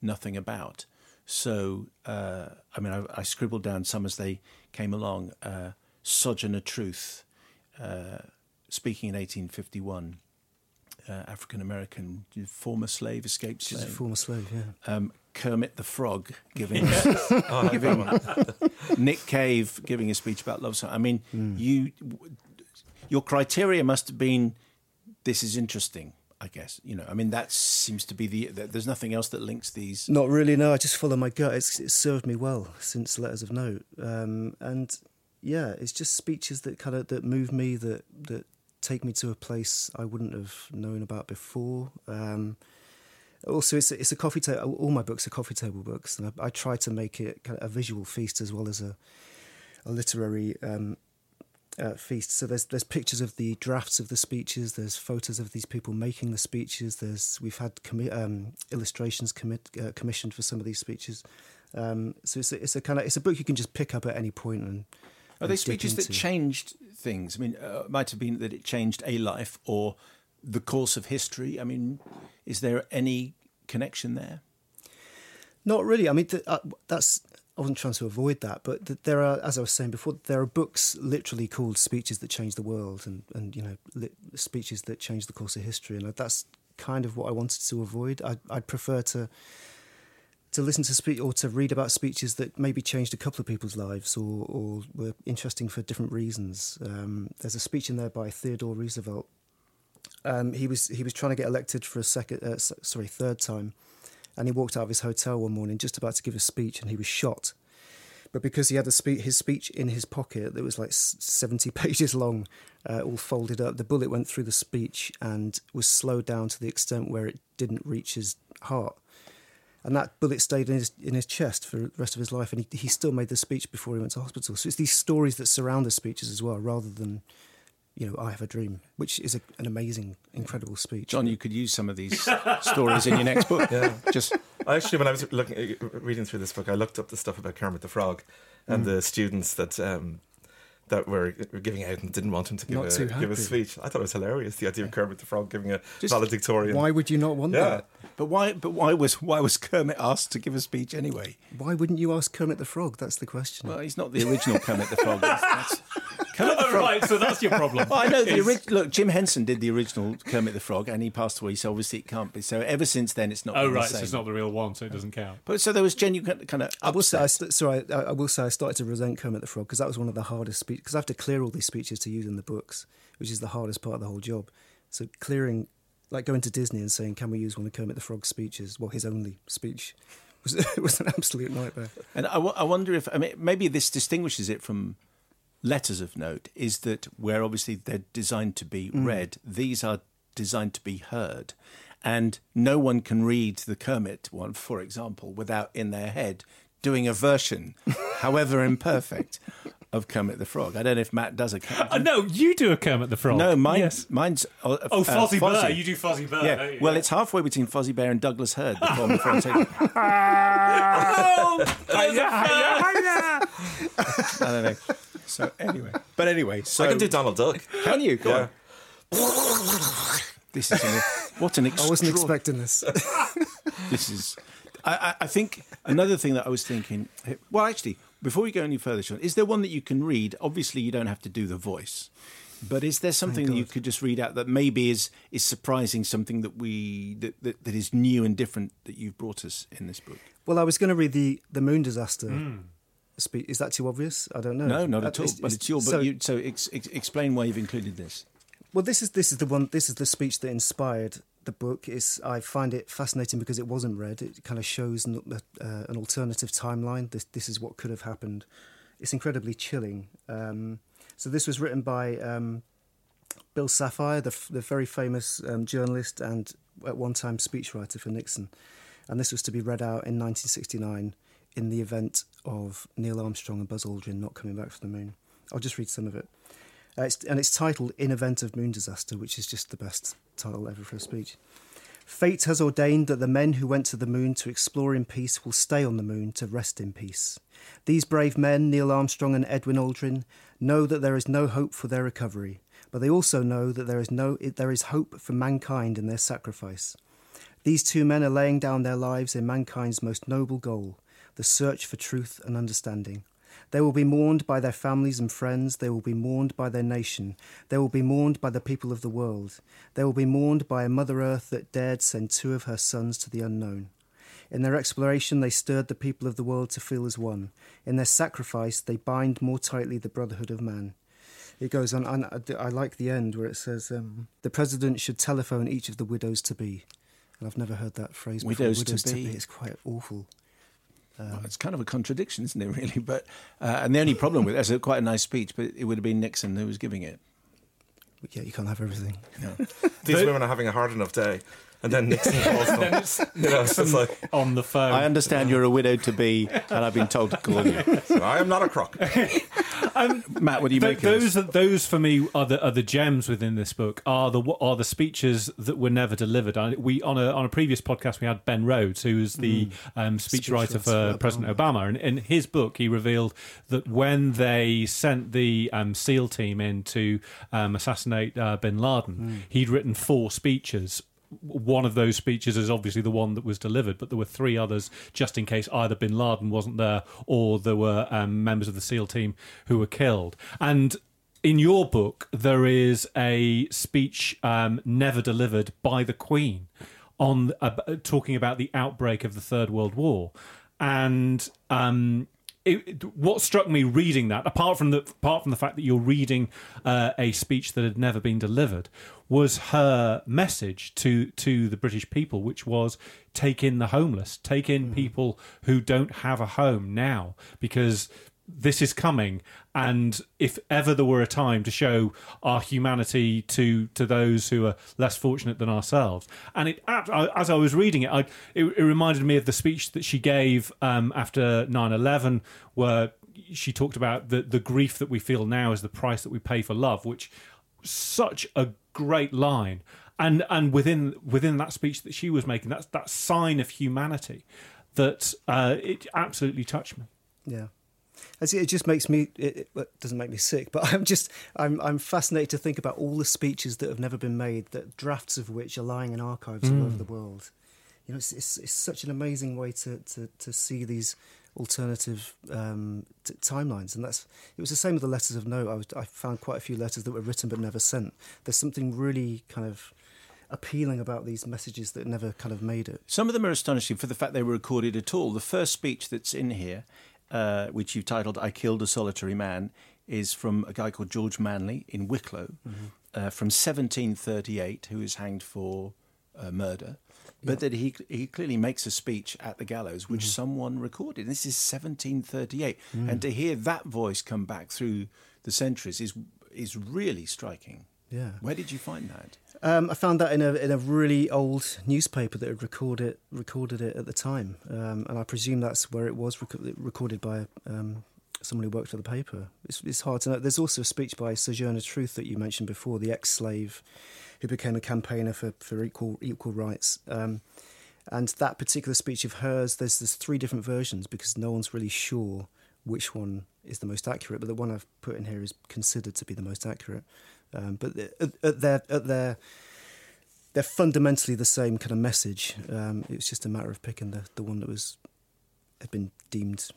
nothing about. So, uh, I mean, I, I scribbled down some as they came along. Uh, Sojourner Truth, uh, speaking in 1851 uh, African American former slave, escaped slave. former slave, yeah. Um, Kermit the Frog giving, giving Nick Cave giving a speech about love song. I mean, you, your criteria must have been this is interesting. I guess you know. I mean, that seems to be the. There's nothing else that links these. Not really. No, I just follow my gut. It's, it's served me well since Letters of Note, um, and yeah, it's just speeches that kind of that move me, that that take me to a place I wouldn't have known about before. Um, also, it's a, it's a coffee table. All my books are coffee table books, and I, I try to make it kind of a visual feast as well as a a literary um, uh, feast. So there's there's pictures of the drafts of the speeches. There's photos of these people making the speeches. There's we've had commi- um, illustrations commit, uh, commissioned for some of these speeches. Um, so it's a, it's a kind of it's a book you can just pick up at any point and. Are they speeches that into. changed things? I mean, uh, it might have been that it changed a life or the course of history. I mean, is there any connection there? Not really. I mean, th- uh, that's. I wasn't trying to avoid that, but th- there are, as I was saying before, there are books literally called "Speeches That Changed the World," and and you know, lit- speeches that changed the course of history, and that's kind of what I wanted to avoid. I, I'd prefer to to listen to speak or to read about speeches that maybe changed a couple of people's lives or, or were interesting for different reasons. Um, there's a speech in there by Theodore Roosevelt. Um, he was he was trying to get elected for a second, uh, sorry, third time, and he walked out of his hotel one morning just about to give a speech, and he was shot. But because he had spe- his speech in his pocket that was like 70 pages long, uh, all folded up, the bullet went through the speech and was slowed down to the extent where it didn't reach his heart. And that bullet stayed in his, in his chest for the rest of his life, and he, he still made the speech before he went to hospital. So it's these stories that surround the speeches as well, rather than, you know, I Have a Dream, which is a, an amazing, incredible speech. John, you could use some of these stories in your next book. Yeah. Just Actually, when I was looking, reading through this book, I looked up the stuff about Kermit the Frog and the students that um, that were, were giving out and didn't want him to give, Not a, too give a speech. I thought it was hilarious the idea of Kermit the Frog giving a Just- valedictorian. Why would you not want Yeah. that? But why? But why was why was Kermit asked to give a speech anyway? Why wouldn't you ask Kermit the Frog? That's the question. Well, he's not the original Kermit the Frog. That's, that's, Kermit the Oh, Frog. right, so that's your problem. Well, I know the ori- look. Jim Henson did the original Kermit the Frog, and he passed away. So obviously it can't be. So ever since then, it's not. Oh, been the right, so it's not the real one, so it doesn't count. But so there was genuine kind of. I will say, I st- sorry, I, I will say, I started to resent Kermit the Frog because that was one of the hardest speeches. Because I have to clear all these speeches to use in the books, which is the hardest part of the whole job. So clearing, like going to Disney and saying, "Can we use one of Kermit the Frog's speeches?" Well, his only speech was was an absolute nightmare. And I, w- I wonder if I mean maybe this distinguishes it from letters of note is that where obviously they're designed to be read, these are designed to be heard, and no one can read the Kermit one, for example, without in their head doing a version, however imperfect, of Kermit the Frog. I don't know if Matt does a. Uh, no, you do a Kermit the Frog. No, mine, Yes. mine's. Uh, Oh, Fozzie uh, Bear. You do Fozzie Bear. Yeah, don't you? well, it's halfway between Fozzie Bear and Douglas Hurd. The former Frontier. I don't know. So anyway, but anyway, so I can do Donald Duck. Can you? Go Yeah. on. This is an, what an I wasn't expecting this. This is. I, I, I think another thing that I was thinking. Eh, well, actually, before we go any further, Shaun, is there one that you can read? Obviously, you don't have to do the voice, but is there something that you could just read out that maybe is is surprising? Something that we that, that, that is new and different that you've brought us in this book? well, I was going to read the the moon disaster. Hmm. Speech. Is that too obvious? I don't know. No, not Uh, at all. but it's your. But so, you, so ex, ex, explain why you've included this. Well, this is this is the one. This is the speech that inspired the book. Is I find it fascinating because it wasn't read. It kind of shows an, uh, an alternative timeline. This this is what could have happened. It's incredibly chilling. Um, so this was written by um, Bill Safire, the f- the very famous um, journalist and at one time speechwriter for Nixon, and this was to be read out in 1969 in the event of Neil Armstrong and Buzz Aldrin not coming back from the moon. I'll just read some of it. Uh, it's, and it's titled In Event of Moon Disaster, which is just the best title ever for a speech. Fate has ordained that the men who went to the moon to explore in peace will stay on the moon to rest in peace. These brave men, Neil Armstrong and Edwin Aldrin, know that there is no hope for their recovery, but they also know that there is no there is hope for mankind in their sacrifice. These two men are laying down their lives in mankind's most noble goal, the search for truth and understanding. They will be mourned by their families and friends. They will be mourned by their nation. They will be mourned by the people of the world. They will be mourned by a Mother Earth that dared send two of her sons to the unknown. In their exploration, they stirred the people of the world to feel as one. In their sacrifice, they bind more tightly the brotherhood of man. It goes on, and I- like the end where it says, um, "The president should telephone each of the widows to be." And I've never heard that phrase before. Widows to be. It's quite awful. Well, it's kind of a contradiction, isn't it? Really, but uh, and the only problem with it, it's quite a nice speech, but it would have been Nixon who was giving it. Yeah, you can't have everything. These women are having a hard enough day. And then Nixon calls them. you know, it's like, on the phone. I understand you're a widow to be, and I've been told to call you. I am not a crook. Matt, what do you Th- make of those are, those for me are the are the gems within this book are the are the speeches that were never delivered. I, we on a on a previous podcast we had Ben Rhodes who was the um, speechwriter Speechwriter for for President Obama, and in his book he revealed that when they sent the um, SEAL team in to um, assassinate uh, Bin Laden, he'd written four speeches one of those speeches is obviously the one that was delivered, but there were three others just in case either bin Laden wasn't there or there were um, members of the SEAL team who were killed. And in your book, there is a speech um, never delivered by the Queen on uh, talking about the outbreak of the Third World War, and um, it, what struck me reading that, apart from the apart from the fact that you're reading uh, a speech that had never been delivered, was her message to to the British people, which was take in the homeless, take in people who don't have a home now, because this is coming. And if ever there were a time to show our humanity to to those who are less fortunate than ourselves. And it as i was reading it I, it, it reminded me of the speech that she gave um, after 9-11 where she talked about the, the grief that we feel now is the price that we pay for love which such a great line. And and within within that speech that she was making that's that sign of humanity that uh, it absolutely touched me. Yeah. As it just makes me it, it doesn't make me sick, but I'm just I'm I'm fascinated to think about all the speeches that have never been made, that drafts of which are lying in archives all over the world. You know, it's, it's it's such an amazing way to to to see these alternative um, t- timelines, and that's it was the same with the letters of note. I was I found quite a few letters that were written but never sent. There's something really kind of appealing about these messages that never kind of made it. Some of them are astonishing for the fact they were recorded at all. The first speech that's in here, uh, which you've titled "I Killed a Solitary Man," is from a guy called George Manley in Wicklow, uh, from 1738, who was hanged for uh, murder. But that he he clearly makes a speech at the gallows, which someone recorded. This is 1738, and to hear that voice come back through the centuries is is really striking. Yeah. Where did you find that? Um, I found that in a in a really old newspaper that had recorded recorded it at the time, um, and I presume that's where it was rec- recorded by um, someone who worked for the paper. It's, it's hard to know. There's also a speech by Sojourner Truth that you mentioned before, the ex-slave who became a campaigner for, for equal equal rights. Um, and that particular speech of hers, there's there's three different versions because no one's really sure which one is the most accurate. But the one I've put in here is considered to be the most accurate. Um, but at, at their at their they're fundamentally the same kind of message. Um, it was just a matter of picking the, the one that was had been deemed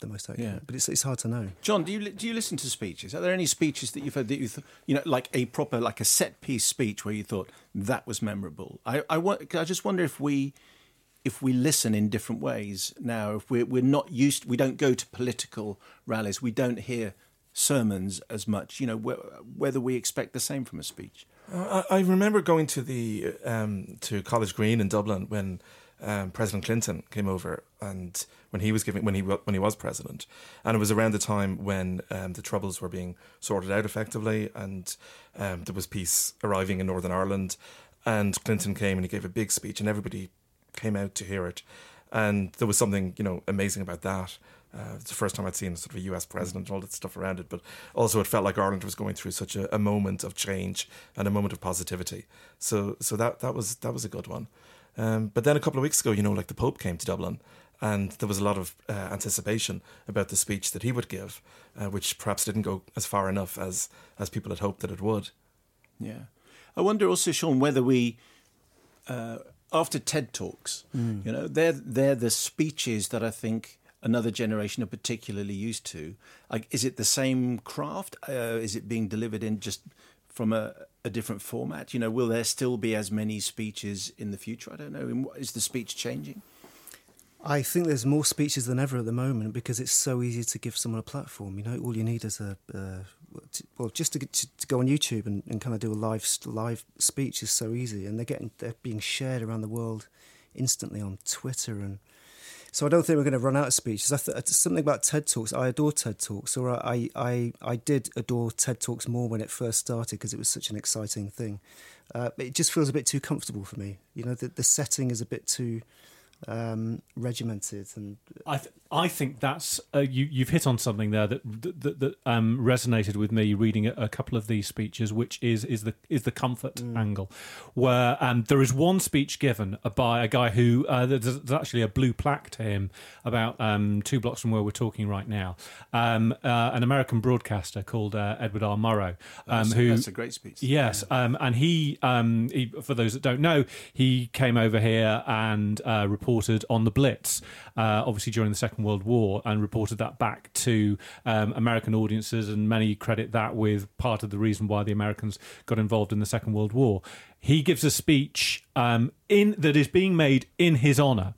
the most accurate. Yeah. But it's it's hard to know. John, do you do you listen to speeches? Are there any speeches that you've heard that you th- you know like a proper like a set piece speech where you thought that was memorable? I I, wa- I just wonder if we if we listen in different ways now. If we're we're not used, we don't go to political rallies. We don't hear sermons as much. You know wh- whether we expect the same from a speech. I, I remember going to the um, to College Green in Dublin when um, President Clinton came over, and when he was giving when he when he was president, and it was around the time when um, the troubles were being sorted out effectively, and um, there was peace arriving in Northern Ireland, and Clinton came and he gave a big speech, and everybody came out to hear it, and there was something you know amazing about that. Uh, it's the first time I'd seen sort of a US president and all that stuff around it, but also it felt like Ireland was going through such a, a moment of change and a moment of positivity. So, so that that was that was a good one. Um, but then a couple of weeks ago, you know, like the Pope came to Dublin, and there was a lot of uh, anticipation about the speech that he would give, uh, which perhaps didn't go as far enough as as people had hoped that it would. Yeah, I wonder also, Shaun, whether we uh, after TED talks, you know, they're they're the speeches that I think another generation are particularly used to. Like, is it the same craft? Uh, is it being delivered in just from a, a different format? You know, will there still be as many speeches in the future? I don't know. Is the speech changing? I think there's more speeches than ever at the moment because it's so easy to give someone a platform. You know, all you need is a uh, well, just to, to, to go on YouTube and, and kind of do a live live speech is so easy, and they're getting they're being shared around the world instantly on Twitter, and so I don't think we're going to run out of speeches. I th- something about TED Talks. I adore TED Talks, or I I I did adore TED Talks more when it first started because it was such an exciting thing. Uh, it just feels a bit too comfortable for me. You know, the the setting is a bit too um, regimented and I th- I think that's uh, you. You've hit on something there that that, that um, resonated with me reading a, a couple of these speeches, which is is the is the comfort angle, where um, there is one speech given by a guy who uh, there's, there's actually a blue plaque to him about um, two blocks from where we're talking right now, um, uh, an American broadcaster called uh, Edward R. Murrow, um, That's, who that's a great speech. Yes, um, and he, um, he, for those that don't know, he came over here and uh, reported on the Blitz, uh, obviously during the Second World War, and reported that back to um, American audiences, and many credit that with part of the reason why the Americans got involved in the Second World War. He gives a speech um, in that is being made in his honour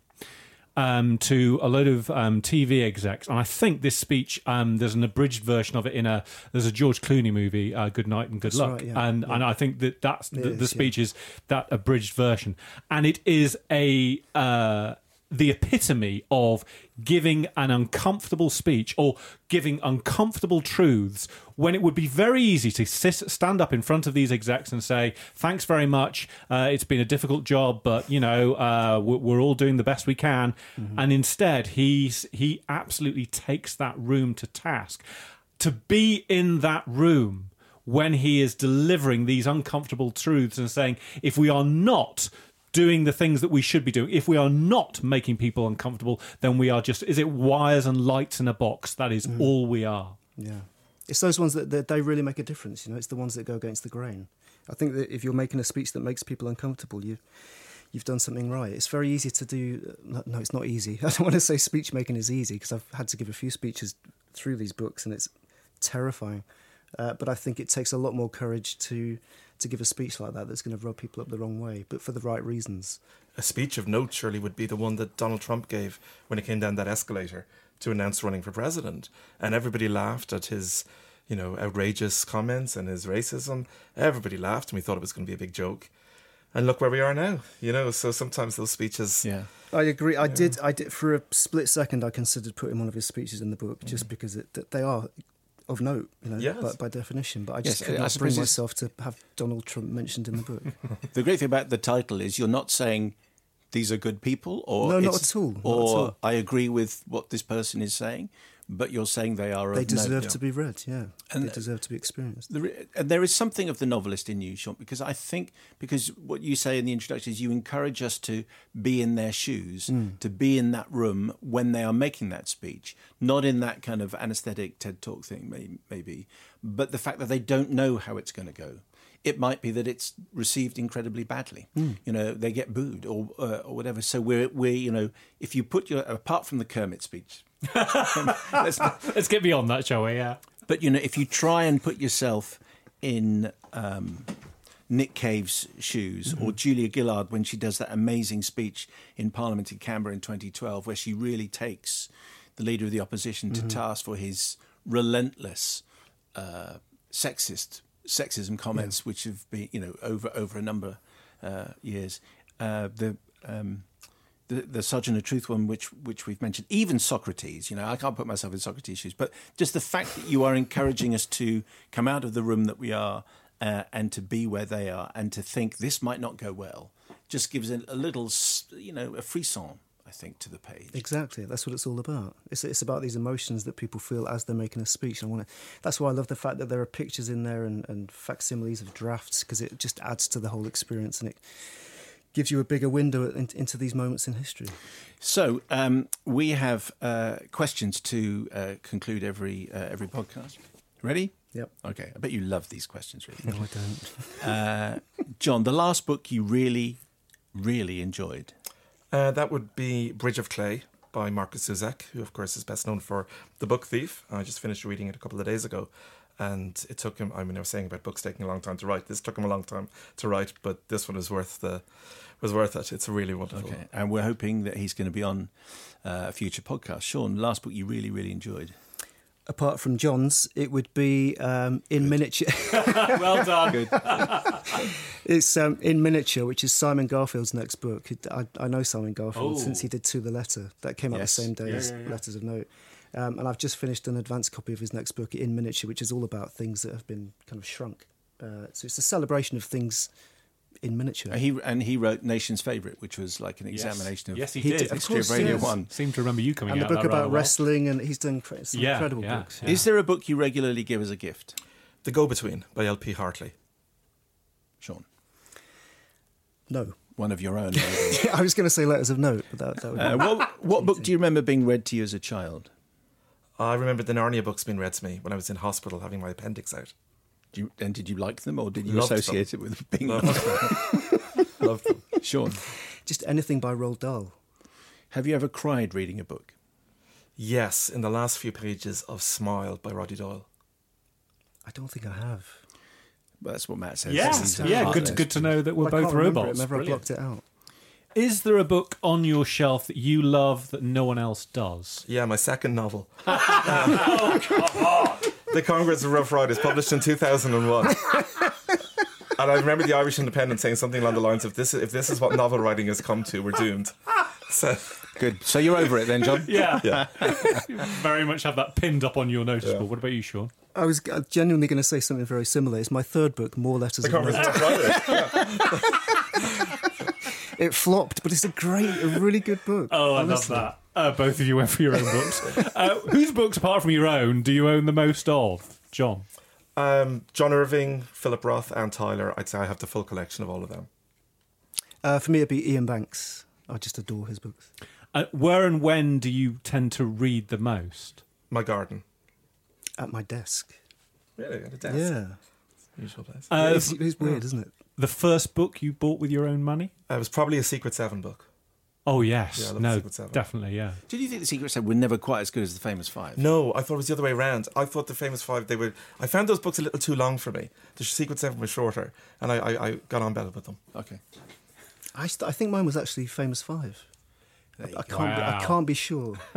um, to a load of um, TV execs, and I think this speech um, there's an abridged version of it in a there's a George Clooney movie, uh, Good Night and Good That's Luck, right, yeah, and and I think that that's the, is, the yeah. speech is that abridged version, and it is a uh, the epitome of giving an uncomfortable speech or giving uncomfortable truths when it would be very easy to sit, stand up in front of these execs and say, "Thanks very much. Uh, it's been a difficult job, but you know uh, we're, all doing the best we can." And instead, he's he absolutely takes that room to task. To be in that room when he is delivering these uncomfortable truths and saying, "If we are not." Doing the things that we should be doing. If we are not making people uncomfortable, then we are just is it wires and lights in a box? That is all we are. Yeah, it's those ones that, that they really make a difference. You know, it's the ones that go against the grain. I think that if you're making a speech that makes people uncomfortable, you you've done something right. It's very easy to do. No, no it's not easy. I don't want to say speech making is easy because I've had to give a few speeches through these books, and it's terrifying. Uh, but I think it takes a lot more courage to to give a speech like that that's going to rub people up the wrong way, but for the right reasons. A speech of note surely would be the one that Donald Trump gave when he came down that escalator to announce running for president, and everybody laughed at his, you know, outrageous comments and his racism. Everybody laughed, and we thought it was going to be a big joke. And look where we are now, you know. So sometimes those speeches, Yeah. I agree. I did. I did for a split second. I considered putting one of his speeches in the book just mm. because it, that they are of note, you know, Yes. by, by definition. But I just Yes, could not bring myself to have Donald Trump mentioned in the book. The great thing about the title is you're not saying these are good people, or No, not at all, not at or all. I agree with what this person is saying, but you're saying they are. they deserve to be read, yeah. And- they deserve to be experienced. There, and there is something of the novelist in you, Shaun, because I think because what you say in the introduction is you encourage us to be in their shoes, to be in that room when they are making that speech, not in that kind of anaesthetic TED talk thing, may- maybe, but the fact that they don't know how it's going to go. It might be that it's received incredibly badly. You know, they get booed or uh, or whatever. So we're we you know, if you put your apart from the Kermit speech, let's Let's get beyond that, shall we? Yeah. but you know, if you try and put yourself in um, Nick Cave's shoes or Julia Gillard when she does that amazing speech in Parliament in Canberra in 2012, where she really takes the leader of the opposition to task for his relentless uh, sexist sexism comments, which have been you know over over a number uh, years. Uh, the um, the, the of Truth one, which which we've mentioned, even Socrates. You know, I can't put myself in Socrates' shoes, but just the fact that you are encouraging us to come out of the room that we are uh, and to be where they are, and to think this might not go well, just gives a, a little, you know, a frisson. I think to the page. Exactly, that's what it's all about. It's it's about these emotions that people feel as they're making a speech. And I want to. That's why I love the fact that there are pictures in there and, and facsimiles of drafts because it just adds to the whole experience and it gives you a bigger window in, into these moments in history. So um, we have uh, questions to uh, conclude every uh, every podcast. Ready? Yep. Okay. I bet you love these questions, really. No, I don't. Uh, John, the last book you really, really enjoyed. Uh, that would be Bridge of Clay by Markus Zusak, who, of course, is best known for The Book Thief. I just finished reading it a couple of days ago. And it took him, I mean, I was saying about books taking a long time to write. This took him a long time to write, but this one is worth the was worth it. It's really wonderful. Okay. And we're hoping that he's going to be on uh, a future podcast. Shaun, last book you really, really enjoyed. Apart from John's, it would be um, in miniature. well done. It's um, in miniature, which is Simon Garfield's next book. I, I know Simon Garfield Oh. since he did To the Letter. That came out Yes. the same day Yeah, as yeah, yeah. Letters of Note. Um, and I've just finished an advanced copy of his next book, In Miniature, which is all about things that have been kind of shrunk. Uh, so it's a celebration of things in miniature. Uh, he and he wrote Nation's Favourite, which was like an Yes. examination of Yes, he He did. did, of history of Radio yes. One. Seem to remember you coming and the out book that rather about well. wrestling, and he's done cra- some Yeah, incredible yeah, books. yeah. Is there a book you regularly give as a gift, The Go Between by L.P. Hartley. Shaun? No. One of your own. maybe. I was going to say Letters of Note, but that, that would uh, what what book do you remember being read to you as a child? I remember the Narnia books being read to me when I was in hospital having my appendix out. Do you, and did you like them, or did you Loved them. associate it with being? Loved them. Loved them. Shaun, just anything by Roald Dahl. have you ever cried reading a book? Yes, in the last few pages of Smile by Roddy Doyle. I don't think I have. Well, that's what Matt says. Yeah, yeah. Good, good to know that we're I both can't remember robots. It. I Brilliant. blocked it out. Is there a book on your shelf that you love that no one else does? Yeah, my second novel. Oh, the Congress of Rough Riders, published in 2001. and I remember the Irish Independent saying something along the lines of, "This, if this is what novel writing has come to, we're doomed." So, Good. So you're over it then, John? Yeah, yeah. very much have that pinned up on your notice Yeah. board. What about you, Shaun? I was uh, genuinely going to say something very similar. It's my third book, More Letters the of Congress of Rough Riders. It flopped, but it's a great, a really good book. Oh, I honestly. love that. Uh, both of you went for your own books. Uh, whose books, apart from your own, do you own the most of? John. Um, John Irving, Philip Roth, and Tyler. I'd say I have the full collection of all of them. Uh, for me, it'd be Iain Banks. I just adore his books. Uh, where and when do you tend to read the most? My garden. At my desk. Really, at a desk. Yeah. Usual place. Uh, it's, it's weird, isn't it? the first book you bought with your own money? it was probably a Secret Seven book. Oh yes, Yeah, I no, Secret Seven. definitely, yeah. Did you think the Secret Seven were never quite as good as the Famous Five? No, I thought it was the other way around. I thought the famous five they were. I found those books a little too long for me. The Secret Seven was shorter, and I, I, I got on better with them. Okay. I, st- I think mine was actually Famous Five. There I can't, be, I can't be sure.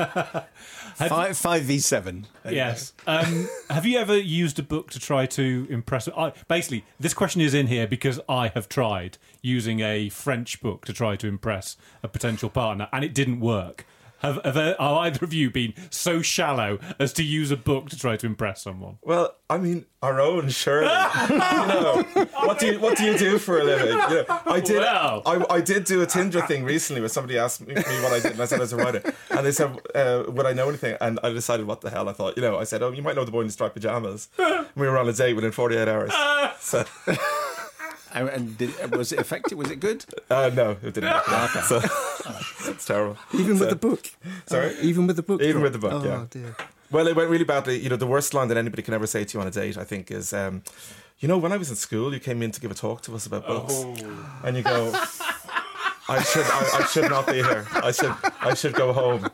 Five five v seven. Yes. Um, have you ever used a book to try to impress? I, basically, this question is in here because I have tried using a French book to try to impress a potential partner, and it didn't work. Have, have uh, are either of you been so shallow as to use a book to try to impress someone? Well, I mean, our own, surely. you know, what do you what do you do for a living? You know, I did. Well. I, I did do a Tinder thing recently where somebody asked me, me what I did, and I said I was a writer, and they said, uh, "Would I know anything?" And I decided what the hell I thought. You know, I said, "Oh, you might know the boy in the striped pajamas." And we were on a date within forty eight hours. So And, and did, was it effective? Was it good? uh, no, it didn't. happen. So it's terrible. Even So- with the book. Sorry? Uh, even with the book. Even drop? with the book, Oh, yeah. dear. Well, it went really badly. You know, the worst line that anybody can ever say to you on a date, I think, is, um, you know, when I was in school, you came in to give a talk to us about books, and you go, I should, I, I should not be here. I should, I should go home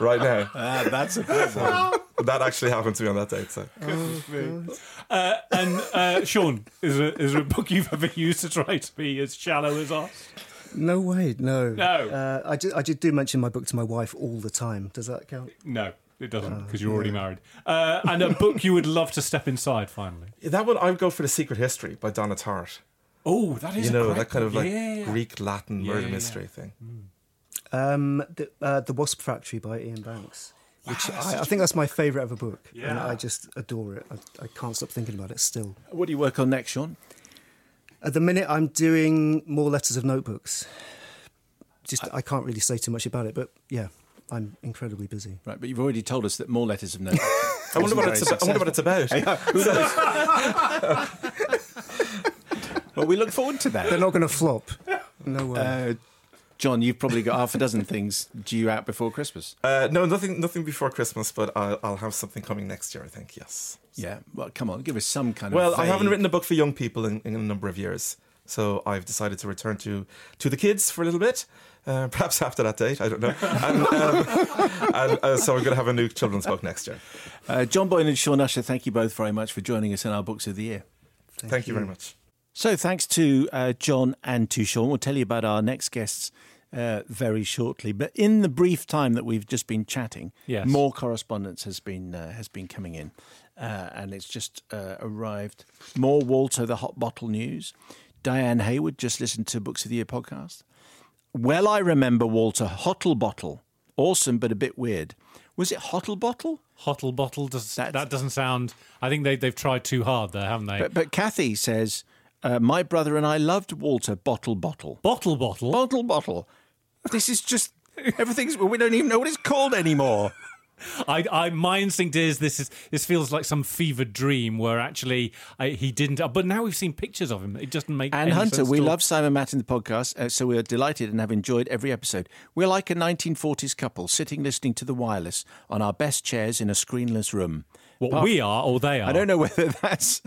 right now. Ah, that's a good one. That actually happened to me on that date. So, Uh, and uh, Shaun, is there, is there a book you've ever used to try to be as shallow as us? No way, no. No. Uh, I, just, I do mention my book to my wife all the time. Does that count? No, it doesn't because you're already married. Uh, and a book you would love to step inside finally. that one, I would go for the Secret History by Donna Tartt. Oh, that is You know, great that kind of like Yeah, yeah, yeah. Greek Latin murder yeah, yeah. mystery thing. Um, the, uh, the Wasp Factory by Iain Banks. Which I, I think that's my favourite ever book. And Yeah. I just adore it. I, I can't stop thinking about it still. What do you work on next, Shaun? At the minute, I'm doing more letters of notebooks. Just I can't really say too much about it, but yeah, I'm incredibly busy. Right, but you've already told us that more letters of note. I wonder what it's about. I wonder what it's about. well, we look forward to that. They're not going to flop. No way. Uh, John, you've probably got half a dozen things due out before Christmas. Uh, no, nothing, nothing before Christmas, but I'll, I'll have something coming next year. I think. Yes. Yeah, well, come on, give us some kind Well, of. Well, I haven't written a book for young people in, in a number of years, so I've decided to return to to the kids for a little bit. Uh, perhaps after that date, I don't know. And, um, and uh, so we're going to have a new children's book next year. Uh, John Boyne and Shaun Usher, thank you both very much for joining us in our Books of the Year. Thank, you very much. So, thanks to uh, John and to Shaun. We'll tell you about our next guests uh, very shortly. But in the brief time that we've just been chatting, Yes. more correspondence has been uh, has been coming in, uh, and it's just uh, arrived. More Walter the Hot Bottle news. Diane Hayward just listened to Books of the Year podcast. Well, I remember Walter Hottle Bottle. Awesome, but a bit weird. Was it Hottle Bottle? Hottle bottle does that doesn't sound. I think they they've tried too hard there, haven't they? But, but Kathy says, uh, My brother and I loved Walter Bottle Bottle. bottle bottle. Bottle Bottle. This is just. Everything's. We don't even know what it's called anymore. I, I, my instinct is this is this feels like some fevered dream where actually I, he didn't. But now we've seen pictures of him. It doesn't make. And any Hunter, sense we love Simon Matt in the podcast, uh, so we're delighted and have enjoyed every episode. We're like a 1940s couple sitting listening to the wireless on our best chairs in a screenless room. What Apart- we are or they are. I don't know whether that's.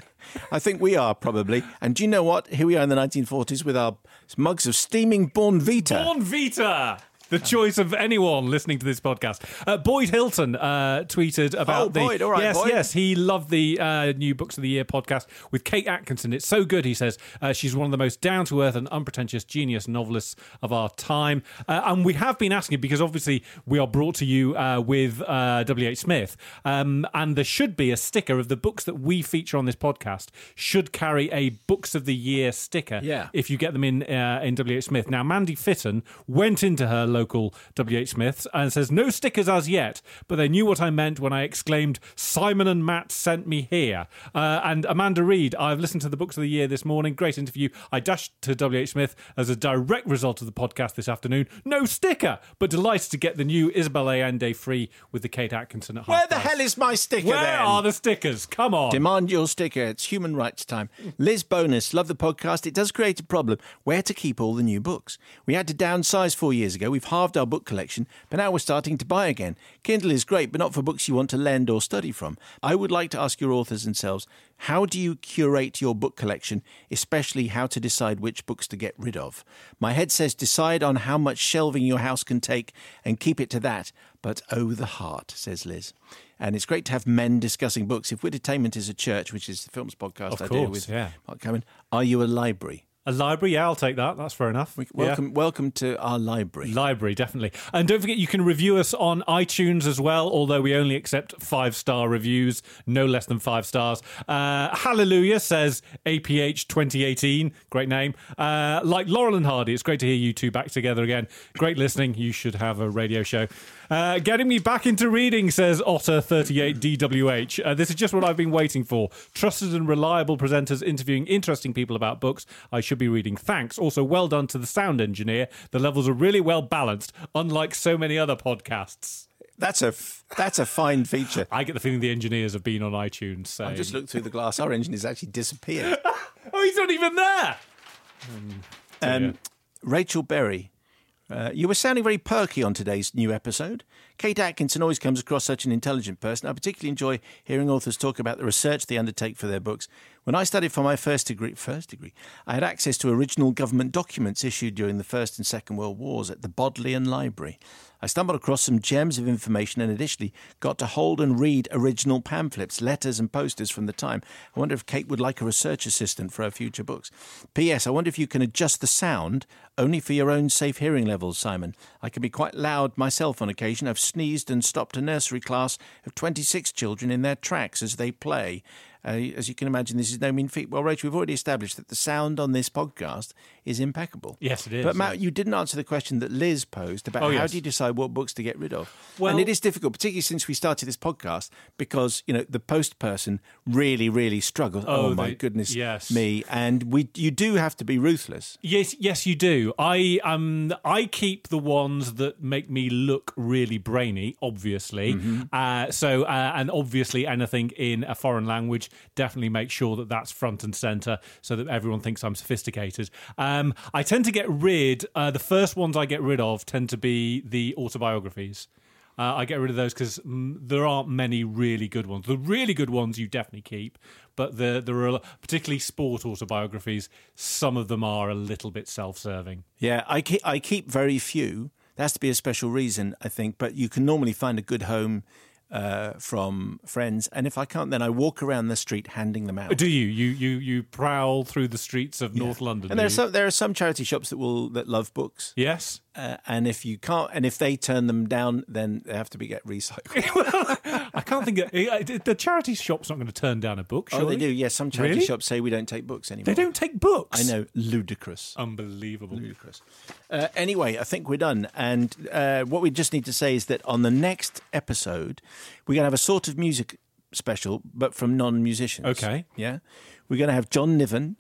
I think we are probably. And do you know what? Here we are in the 1940s with our mugs of steaming Bournvita. Born Vita. The choice of anyone listening to this podcast. Uh, Boyd Hilton uh, tweeted about Oh, the Boyd, all right, yes, Boyd. yes, he loved the uh, new Books of the Year podcast with Kate Atkinson. It's so good, he says. Uh, she's one of the most down to earth and unpretentious genius novelists of our time. Uh, and we have been asking because obviously we are brought to you uh, with uh, W. H. Smith, um, and there should be a sticker of the books that we feature on this podcast should carry a Books of the Year sticker. Yeah. if you get them in uh, in WH Smith. Now, Mandy Fitton went into her local WH Smiths and says, No stickers as yet, but they knew what I meant when I exclaimed, Simon and Matt sent me here. Uh, and Amanda Reed, I've listened to the books of the year this morning. Great interview. I dashed to WH Smith as a direct result of the podcast this afternoon. No sticker, but delighted to get the new Isabel Allende free with the Kate Atkinson at half Where the price. hell is my sticker Where then? are the stickers? Come on. Demand your sticker. It's human rights time. Liz Bonus, love the podcast. It does create a problem where to keep all the new books. We had to downsize four years ago. We've halved our book collection, but now we're starting to buy again. Kindle is great, but not for books you want to lend or study from. I would like to ask your authors themselves how do you curate your book collection, especially how to decide which books to get rid of? My head says decide on how much shelving your house can take and keep it to that, but oh, the heart, says Liz. And it's great to have men discussing books. If Entertainment is a church, which is the films podcast Of I course, do with yeah. Mark Cameron, are you a library? A library, yeah, I'll take that. That's fair enough. Yeah. Welcome, welcome to our library. Library, definitely. And don't forget, you can review us on iTunes as well, although we only accept five star reviews, no less than five stars. Uh, Hallelujah says APH 2018. Great name. Uh, like Laurel and Hardy, it's great to hear you two back together again. Great listening. You should have a radio show. Uh, getting me back into reading, says Otter38DWH. Uh, this is just what I've been waiting for. Trusted and reliable presenters interviewing interesting people about books I should be reading. Thanks. Also, well done to the sound engineer. The levels are really well balanced, unlike so many other podcasts. That's a f- that's a fine feature. I get the feeling the engineers have been on iTunes saying, I just looked through the glass. Our engine has actually disappeared. Oh, he's not even there! Um, Rachel Berry, uh, you were sounding very perky on today's new episode. Kate Atkinson always comes across such an intelligent person. I particularly enjoy hearing authors talk about the research they undertake for their books. When I studied for my first degree, first degree, I had access to original government documents issued during the First and Second World Wars at the Bodleian Library. I stumbled across some gems of information and additionally got to hold and read original pamphlets, letters, and posters from the time. I wonder if Kate would like a research assistant for her future books. P.S. I wonder if you can adjust the sound only for your own safe hearing levels, Simon. I can be quite loud myself on occasion. I've sneezed and stopped a nursery class of 26 children in their tracks as they play. Uh, as you can imagine, this is no mean feat. Well, Rachel, we've already established that the sound on this podcast is impeccable. Yes, it is, But Matt, yeah. you didn't answer the question that Liz posed about Oh, how yes. do you decide what books to get rid of. Well- and it is difficult, particularly since we started this podcast, because you know the post person really, really struggles. Oh, Oh, my they- goodness, yes. me! And we, you do have to be ruthless. Yes, yes, you do. I um, I keep the ones that make me look really brainy, obviously. Uh, so, uh, and obviously, anything in a foreign language definitely make sure that that's front and center, so that everyone thinks I'm sophisticated. Um, I tend to get rid. Uh, the first ones I get rid of tend to be the autobiographies. Uh, I get rid of those because mm, there aren't many really good ones. The really good ones you definitely keep, but the, there are particularly sport autobiographies. Some of them are a little bit self-serving. Yeah, I keep, I keep very few. There has to be a special reason, I think, but you can normally find a good home uh, from friends. And if I can't, then I walk around the street handing them out. Do you? You you you prowl through the streets of North London? And there are some there are some charity shops that will that love books. Yes. Uh, and if you can't, and if they turn them down, then they have to be get recycled. I can't think. Of, the charity shop's not going to turn down a book. oh, they do. Yes, some charity Really? shops say we don't take books anymore. They don't take books. I know, ludicrous. Unbelievable. Ludicrous. Uh, anyway, I think we're done. And uh, what we just need to say is that on the next episode, we're going to have a sort of music special, but from non-musicians. Okay. Yeah, we're going to have John Niven.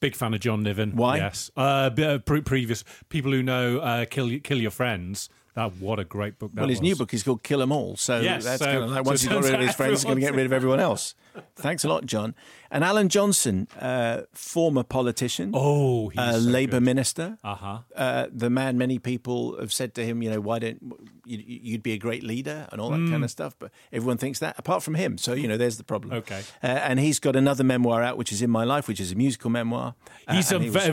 Big fan of John Niven. Why? Yes. Uh, b- uh, pre- previous people who know uh, Kill Kill Your Friends. That what a great book Well, his was. new book is called Kill 'Em All. So Yes, that's so- kind of like so once he's got rid of his friends, he's going to get rid of everyone else. Thanks a lot, John. And Alan Johnson, uh, former politician, Oh, he's uh, so Labour good. minister. Uh-huh. Uh, the man many people have said to him, you know, why don't you, you'd be a great leader and all that Mm. kind of stuff. But everyone thinks that, apart from him. So you know, there's the problem. Okay. Uh, and he's got another memoir out, which is in my life, which is a musical memoir. Uh, He's a he was-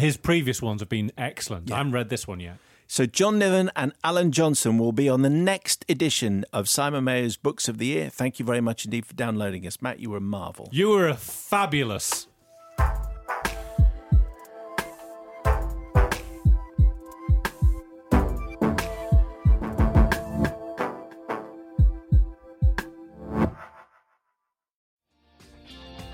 his previous ones have been excellent. I haven't read this one yet. So John Niven and Alan Johnson will be on the next edition of Simon Mayo's Books of the Year. Thank you very much indeed for downloading us, Matt. You were a marvel. You were a fabulous.